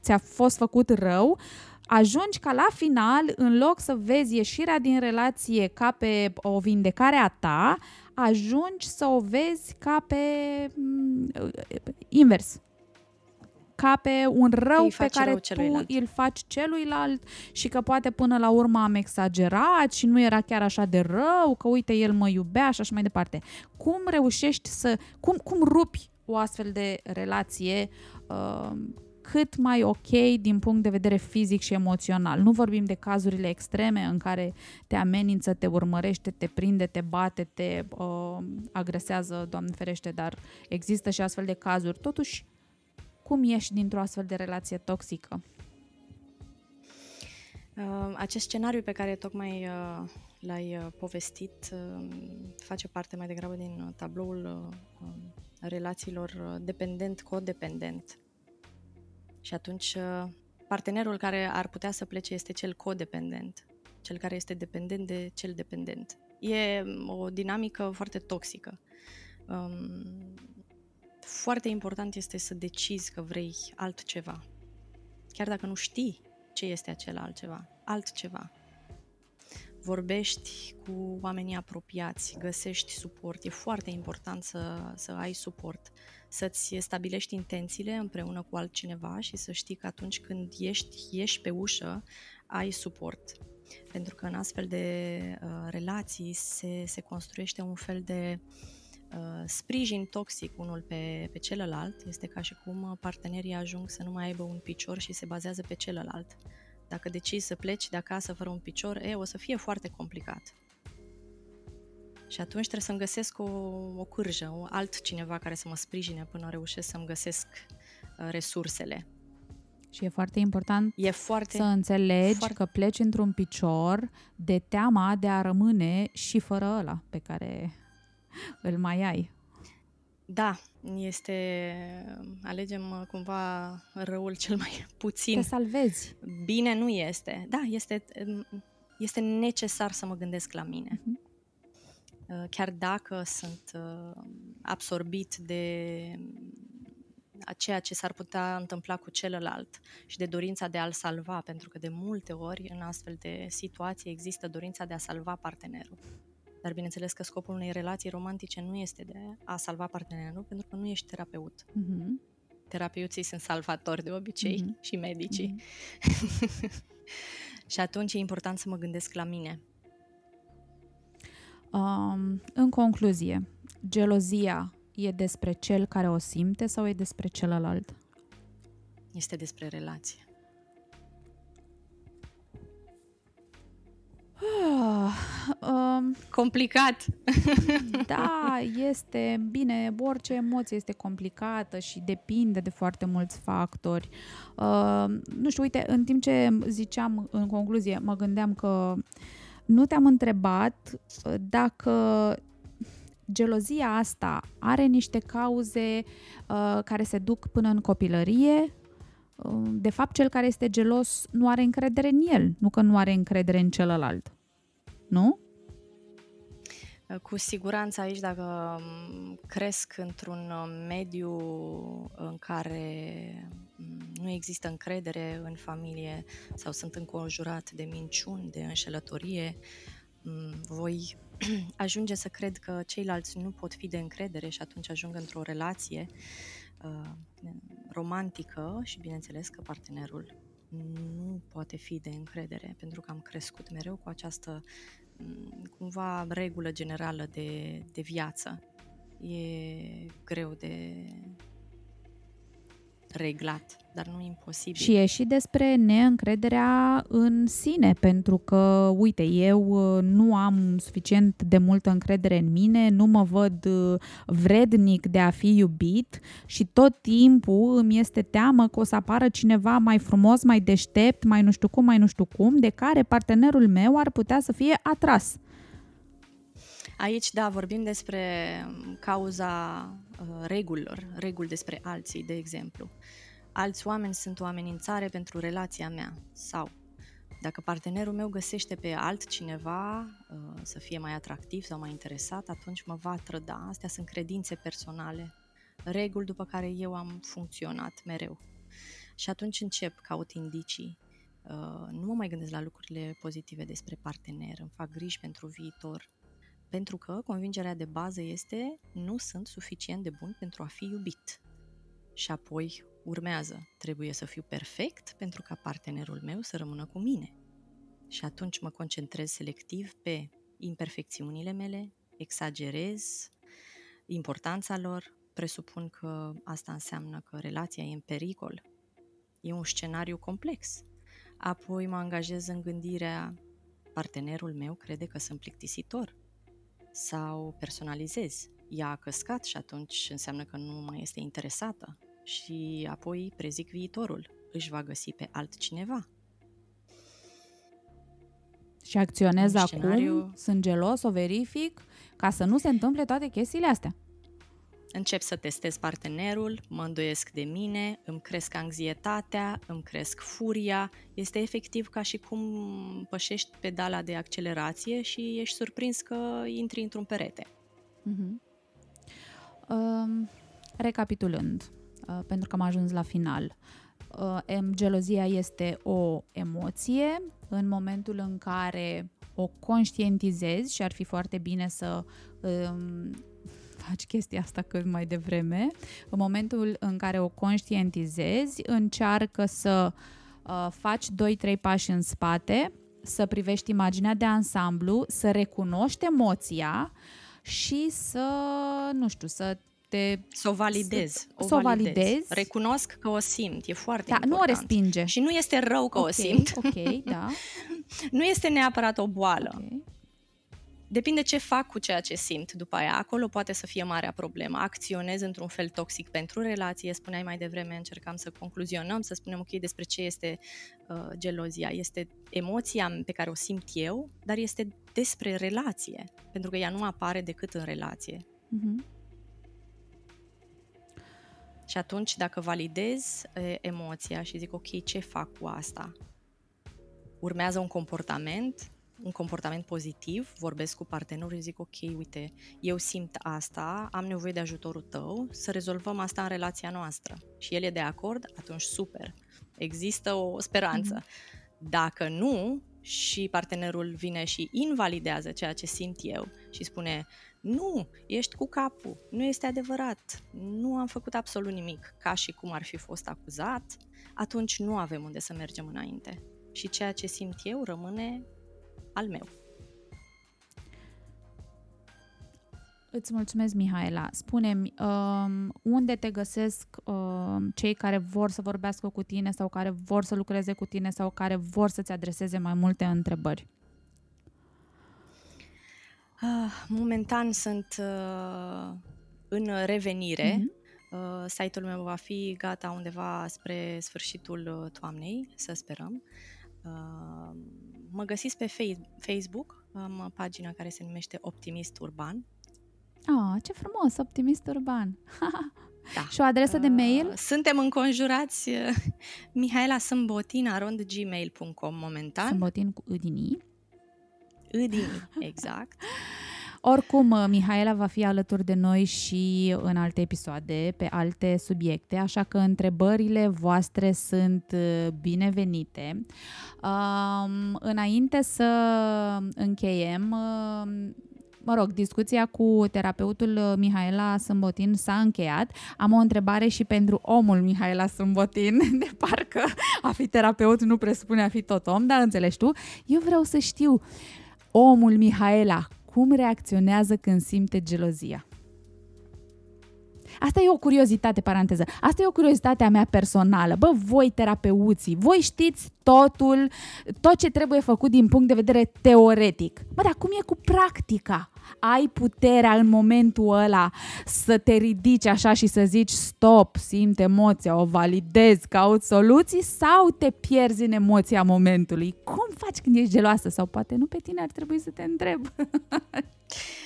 ți-a fost făcut rău, ajungi ca la final, în loc să vezi ieșirea din relație ca pe o vindecare a ta, ajungi să o vezi ca pe mm, invers ca pe un rău pe care rău tu celuilalt. îl faci celuilalt și că poate până la urmă am exagerat și nu era chiar așa de rău, că uite el mă iubea și așa mai departe. Cum reușești să, cum, cum rupi o astfel de relație uh, cât mai ok din punct de vedere fizic și emoțional. Nu vorbim de cazurile extreme în care te amenință, te urmărește, te prinde, te bate, te uh, agresează, Doamne ferește, dar există și astfel de cazuri. Totuși, cum ieși dintr-o astfel de relație toxică? Uh, acest scenariu pe care tocmai uh, l-ai uh, povestit uh, face parte mai degrabă din tabloul uh, relațiilor dependent-codependent. Și atunci uh, partenerul care ar putea să plece este cel codependent, cel care este dependent de cel dependent. E um, o dinamică foarte toxică. Um, foarte important este să decizi că vrei altceva. Chiar dacă nu știi ce este acel altceva, altceva. Vorbești cu oamenii apropiați, găsești suport. E foarte important să, să ai suport să-ți stabilești intențiile împreună cu altcineva și să știi că atunci când ești, ești pe ușă, ai suport. Pentru că în astfel de uh, relații se, se construiește un fel de uh, sprijin toxic unul pe, pe celălalt. Este ca și cum partenerii ajung să nu mai aibă un picior și se bazează pe celălalt. Dacă decizi să pleci de acasă fără un picior, e, o să fie foarte complicat. Și atunci trebuie să-mi găsesc o, o cârjă, o altcineva care să mă sprijine până reușesc să-mi găsesc uh, resursele. Și e foarte important e foarte, să înțelegi foarte... că pleci într-un picior de teama de a rămâne și fără ăla pe care îl mai ai. Da, este... Alegem uh, cumva răul cel mai <laughs> puțin. Te salvezi. Bine nu este. Da, este, um, este necesar să mă gândesc la mine. Uh-huh. Uh, chiar dacă sunt uh, absorbit de a ceea ce s-ar putea întâmpla cu celălalt și de dorința de a-l salva, pentru că de multe ori în astfel de situații există dorința de a salva partenerul. Dar bineînțeles că scopul unei relații romantice nu este de a salva partenerul, pentru că nu ești terapeut. Mm-hmm. Terapeuții sunt salvatori de obicei mm-hmm. și medicii. Mm-hmm. <laughs> și atunci e important să mă gândesc la mine Um, în concluzie, gelozia e despre cel care o simte sau e despre celălalt? Este despre relație. Complicat! <laughs> da, este bine, orice emoție este complicată și depinde de foarte mulți factori. Uh, nu știu, uite, în timp ce ziceam în concluzie, mă gândeam că nu te-am întrebat uh, dacă gelozia asta are niște cauze uh, care se duc până în copilărie. Uh, de fapt, cel care este gelos nu are încredere în el, nu că nu are încredere în celălalt. Nu? Cu siguranță aici, dacă mm, cresc într-un uh, mediu în care mm, nu există încredere în familie sau sunt înconjurat de minciuni, de înșelătorie, mm, voi <clears throat> ajunge să cred că ceilalți nu pot fi de încredere și atunci ajung într-o relație uh, romantică și bineînțeles că partenerul nu poate fi de încredere pentru că am crescut mereu cu această mm, cumva regulă generală de, de viață. E greu de reglat, dar nu imposibil. Și e și despre neîncrederea în sine, pentru că, uite, eu uh, nu am suficient de multă încredere în mine, nu mă văd uh, vrednic de a fi iubit și tot timpul îmi este teamă că o să apară cineva mai frumos, mai deștept, mai nu știu cum, mai nu știu cum, de care partenerul meu ar putea să fie atras. Aici, da, vorbim despre cauza uh, regulilor, reguli despre alții, de exemplu. Alți oameni sunt o amenințare pentru relația mea sau dacă partenerul meu găsește pe altcineva uh, să fie mai atractiv sau mai interesat, atunci mă va trăda. Astea sunt credințe personale, reguli după care eu am funcționat mereu. Și atunci încep, caut indicii, uh, nu mă mai gândesc la lucrurile pozitive despre partener, îmi fac griji pentru viitor, pentru că convingerea de bază este nu sunt suficient de bun pentru a fi iubit. Și apoi urmează, trebuie să fiu perfect pentru ca partenerul meu să rămână cu mine. Și atunci mă concentrez selectiv pe imperfecțiunile mele, exagerez importanța lor, presupun că asta înseamnă că relația e în pericol. E un scenariu complex. Apoi mă angajez în gândirea partenerul meu crede că sunt plictisitor, sau personalizezi. Ea a căscat și atunci înseamnă că nu mai este interesată și apoi prezic viitorul. Își va găsi pe altcineva. Și acționez acum, scenariu... sunt gelos, o verific, ca să nu se întâmple toate chestiile astea încep să testez partenerul, mă îndoiesc de mine, îmi cresc anxietatea, îmi cresc furia. Este efectiv ca și cum pășești pedala de accelerație și ești surprins că intri într-un perete. Uh-huh. Uh, recapitulând, uh, pentru că am ajuns la final. Uh, gelozia este o emoție în momentul în care o conștientizezi și ar fi foarte bine să uh, faci chestia asta cât mai devreme. În momentul în care o conștientizezi, încearcă să uh, faci 2-3 pași în spate, să privești imaginea de ansamblu, să recunoști emoția și să, nu știu, să te... Să o validez. Să, o, să o validez. Recunosc că o simt, e foarte da, important. nu o respinge. Și nu este rău că okay, o simt. Ok, da. <laughs> nu este neapărat o boală. Okay. Depinde ce fac cu ceea ce simt după aia. Acolo poate să fie marea problemă. Acționez într-un fel toxic pentru relație. Spuneai mai devreme, încercam să concluzionăm, să spunem, ok, despre ce este uh, gelozia. Este emoția pe care o simt eu, dar este despre relație, pentru că ea nu apare decât în relație. Uh-huh. Și atunci, dacă validez e, emoția și zic, ok, ce fac cu asta? Urmează un comportament un comportament pozitiv, vorbesc cu partenerul și zic, ok, uite, eu simt asta, am nevoie de ajutorul tău, să rezolvăm asta în relația noastră. Și el e de acord, atunci super, există o speranță. Mm-hmm. Dacă nu, și partenerul vine și invalidează ceea ce simt eu și spune nu, ești cu capul, nu este adevărat, nu am făcut absolut nimic, ca și cum ar fi fost acuzat, atunci nu avem unde să mergem înainte. Și ceea ce simt eu rămâne al meu. Îți mulțumesc, Mihaela. Spune-mi, um, unde te găsesc um, cei care vor să vorbească cu tine sau care vor să lucreze cu tine sau care vor să-ți adreseze mai multe întrebări? Uh, momentan sunt uh, în revenire. Mm-hmm. Uh, site-ul meu va fi gata undeva spre sfârșitul uh, toamnei, să sperăm. Uh, mă găsiți pe Facebook, am pagina care se numește Optimist Urban. Ah, ce frumos, Optimist Urban. Da. <laughs> Și o adresă de mail? Suntem înconjurați Mihaela Sâmbotin arond gmail.com momentan. Sâmbotin cu Udini. Udini, exact. <laughs> Oricum, uh, Mihaela va fi alături de noi și în alte episoade, pe alte subiecte, așa că întrebările voastre sunt uh, binevenite. Um, înainte să încheiem, uh, mă rog, discuția cu terapeutul Mihaela Sâmbotin s-a încheiat. Am o întrebare și pentru omul Mihaela Sâmbotin, <laughs> de parcă a fi terapeut nu presupune a fi tot om, dar înțelegi tu. Eu vreau să știu, omul Mihaela, cum reacționează când simte gelozia. Asta e o curiozitate, paranteză. Asta e o curiozitate a mea personală. Bă, voi terapeuții, voi știți totul, tot ce trebuie făcut din punct de vedere teoretic. Bă, dar cum e cu practica? Ai puterea în momentul ăla să te ridici așa și să zici stop, simt emoția, o validezi, caut soluții sau te pierzi în emoția momentului? Cum faci când ești geloasă? Sau poate nu pe tine ar trebui să te întreb. <laughs>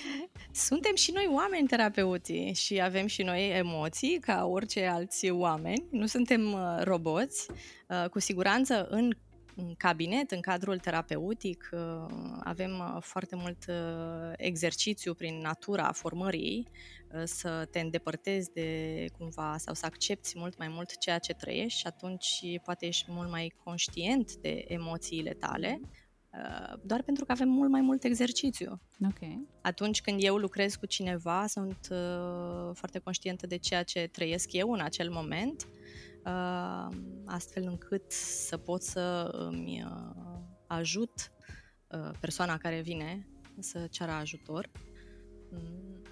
Suntem și noi oameni terapeuții și avem și noi emoții ca orice alți oameni. Nu suntem uh, roboți. Uh, cu siguranță în cabinet, în cadrul terapeutic, uh, avem foarte mult exercițiu prin natura formării să te îndepărtezi de cumva sau să accepti mult mai mult ceea ce trăiești și atunci poate ești mult mai conștient de emoțiile tale Uh, doar pentru că avem mult mai mult exercițiu. Okay. Atunci când eu lucrez cu cineva, sunt uh, foarte conștientă de ceea ce trăiesc eu în acel moment, uh, astfel încât să pot să îmi uh, ajut uh, persoana care vine să ceară ajutor. Mm.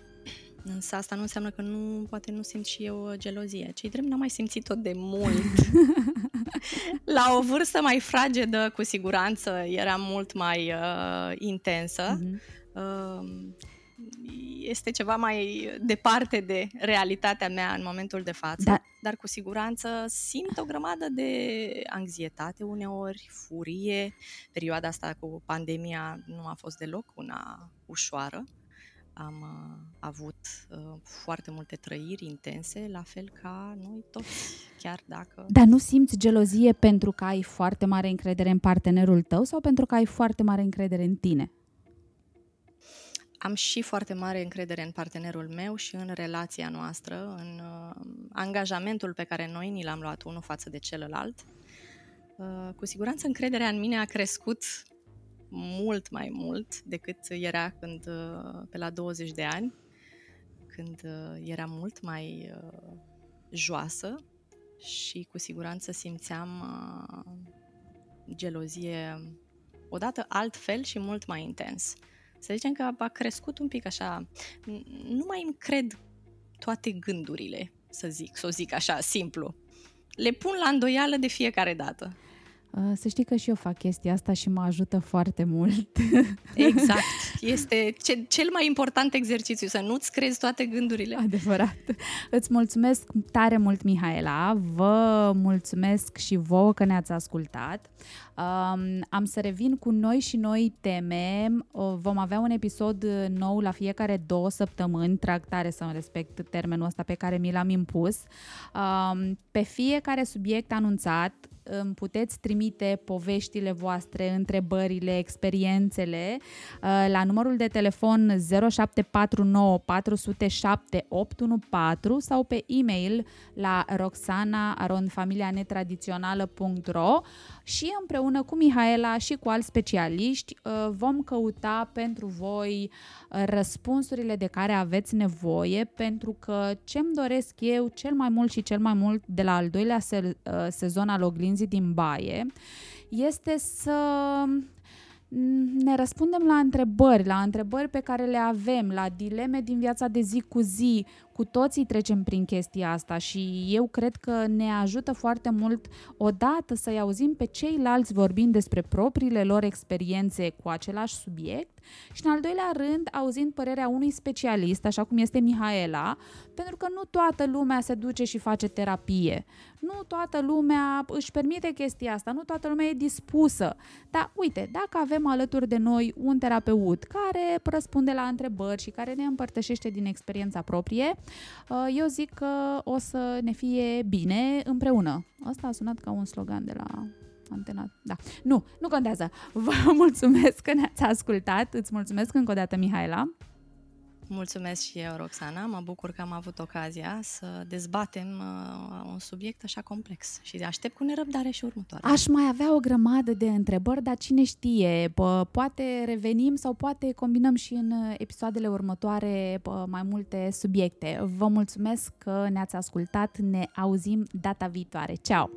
Însă asta nu înseamnă că nu, poate nu simt și eu gelozie. Cei drept n-am mai simțit-o de mult. <laughs> <laughs> La o vârstă mai fragedă, cu siguranță, era mult mai uh, intensă. Mm-hmm. Uh, este ceva mai departe de realitatea mea în momentul de față, da. dar cu siguranță simt o grămadă de anxietate uneori, furie. Perioada asta cu pandemia nu a fost deloc una ușoară am uh, avut uh, foarte multe trăiri intense, la fel ca noi toți, chiar dacă... Dar nu simți gelozie pentru că ai foarte mare încredere în partenerul tău sau pentru că ai foarte mare încredere în tine? Am și foarte mare încredere în partenerul meu și în relația noastră, în uh, angajamentul pe care noi ni l-am luat unul față de celălalt. Uh, cu siguranță încrederea în mine a crescut mult mai mult decât era când uh, pe la 20 de ani, când uh, era mult mai uh, joasă și cu siguranță simțeam gelozie odată altfel și mult mai intens. Să zicem că a crescut un pic așa, nu mai îmi cred toate gândurile, să zic, să o zic așa, simplu. Le pun la îndoială de fiecare dată. Uh, să știi că și eu fac chestia asta și mă ajută foarte mult. <laughs> Exact. Este cel mai important exercițiu, să nu-ți crezi toate gândurile. Adevărat. Îți mulțumesc tare mult, Mihaela. Vă mulțumesc și vouă că ne-ați ascultat. Um, am să revin cu noi și noi teme. Vom avea un episod nou la fiecare două săptămâni. Trag tare să respect termenul ăsta pe care mi l-am impus. Um, pe fiecare subiect anunțat îmi puteți trimite poveștile voastre, întrebările, experiențele uh, la numărul de telefon 0749 407 814 sau pe e-mail la roxana.familianetradițională.ro și împreună cu Mihaela și cu alți specialiști uh, vom căuta pentru voi uh, răspunsurile de care aveți nevoie pentru că ce-mi doresc eu cel mai mult și cel mai mult de la al doilea se- uh, sezon al oglinzii din baie este să ne răspundem la întrebări, la întrebări pe care le avem, la dileme din viața de zi cu zi. Cu toții trecem prin chestia asta și eu cred că ne ajută foarte mult odată să-i auzim pe ceilalți vorbind despre propriile lor experiențe cu același subiect și în al doilea rând auzind părerea unui specialist, așa cum este Mihaela, pentru că nu toată lumea se duce și face terapie. Nu toată lumea își permite chestia asta, nu toată lumea e dispusă. Dar uite, dacă avem alături de noi un terapeut care răspunde la întrebări și care ne împărtășește din experiența proprie, uh, eu zic că o să ne fie bine împreună. Asta a sunat ca un slogan de la antena. Da. Nu, nu contează. Vă <laughs> mulțumesc că ne-ați ascultat. Îți mulțumesc încă o dată, Mihaela. Mulțumesc și eu, Roxana. Mă bucur că am avut ocazia să dezbatem uh, un subiect așa complex și aștept cu nerăbdare și următoare. Aș mai avea o grămadă de întrebări, dar cine știe, bă, poate revenim sau poate combinăm și în episoadele următoare bă, mai multe subiecte. Vă mulțumesc că ne-ați ascultat, ne auzim data viitoare. Ceau!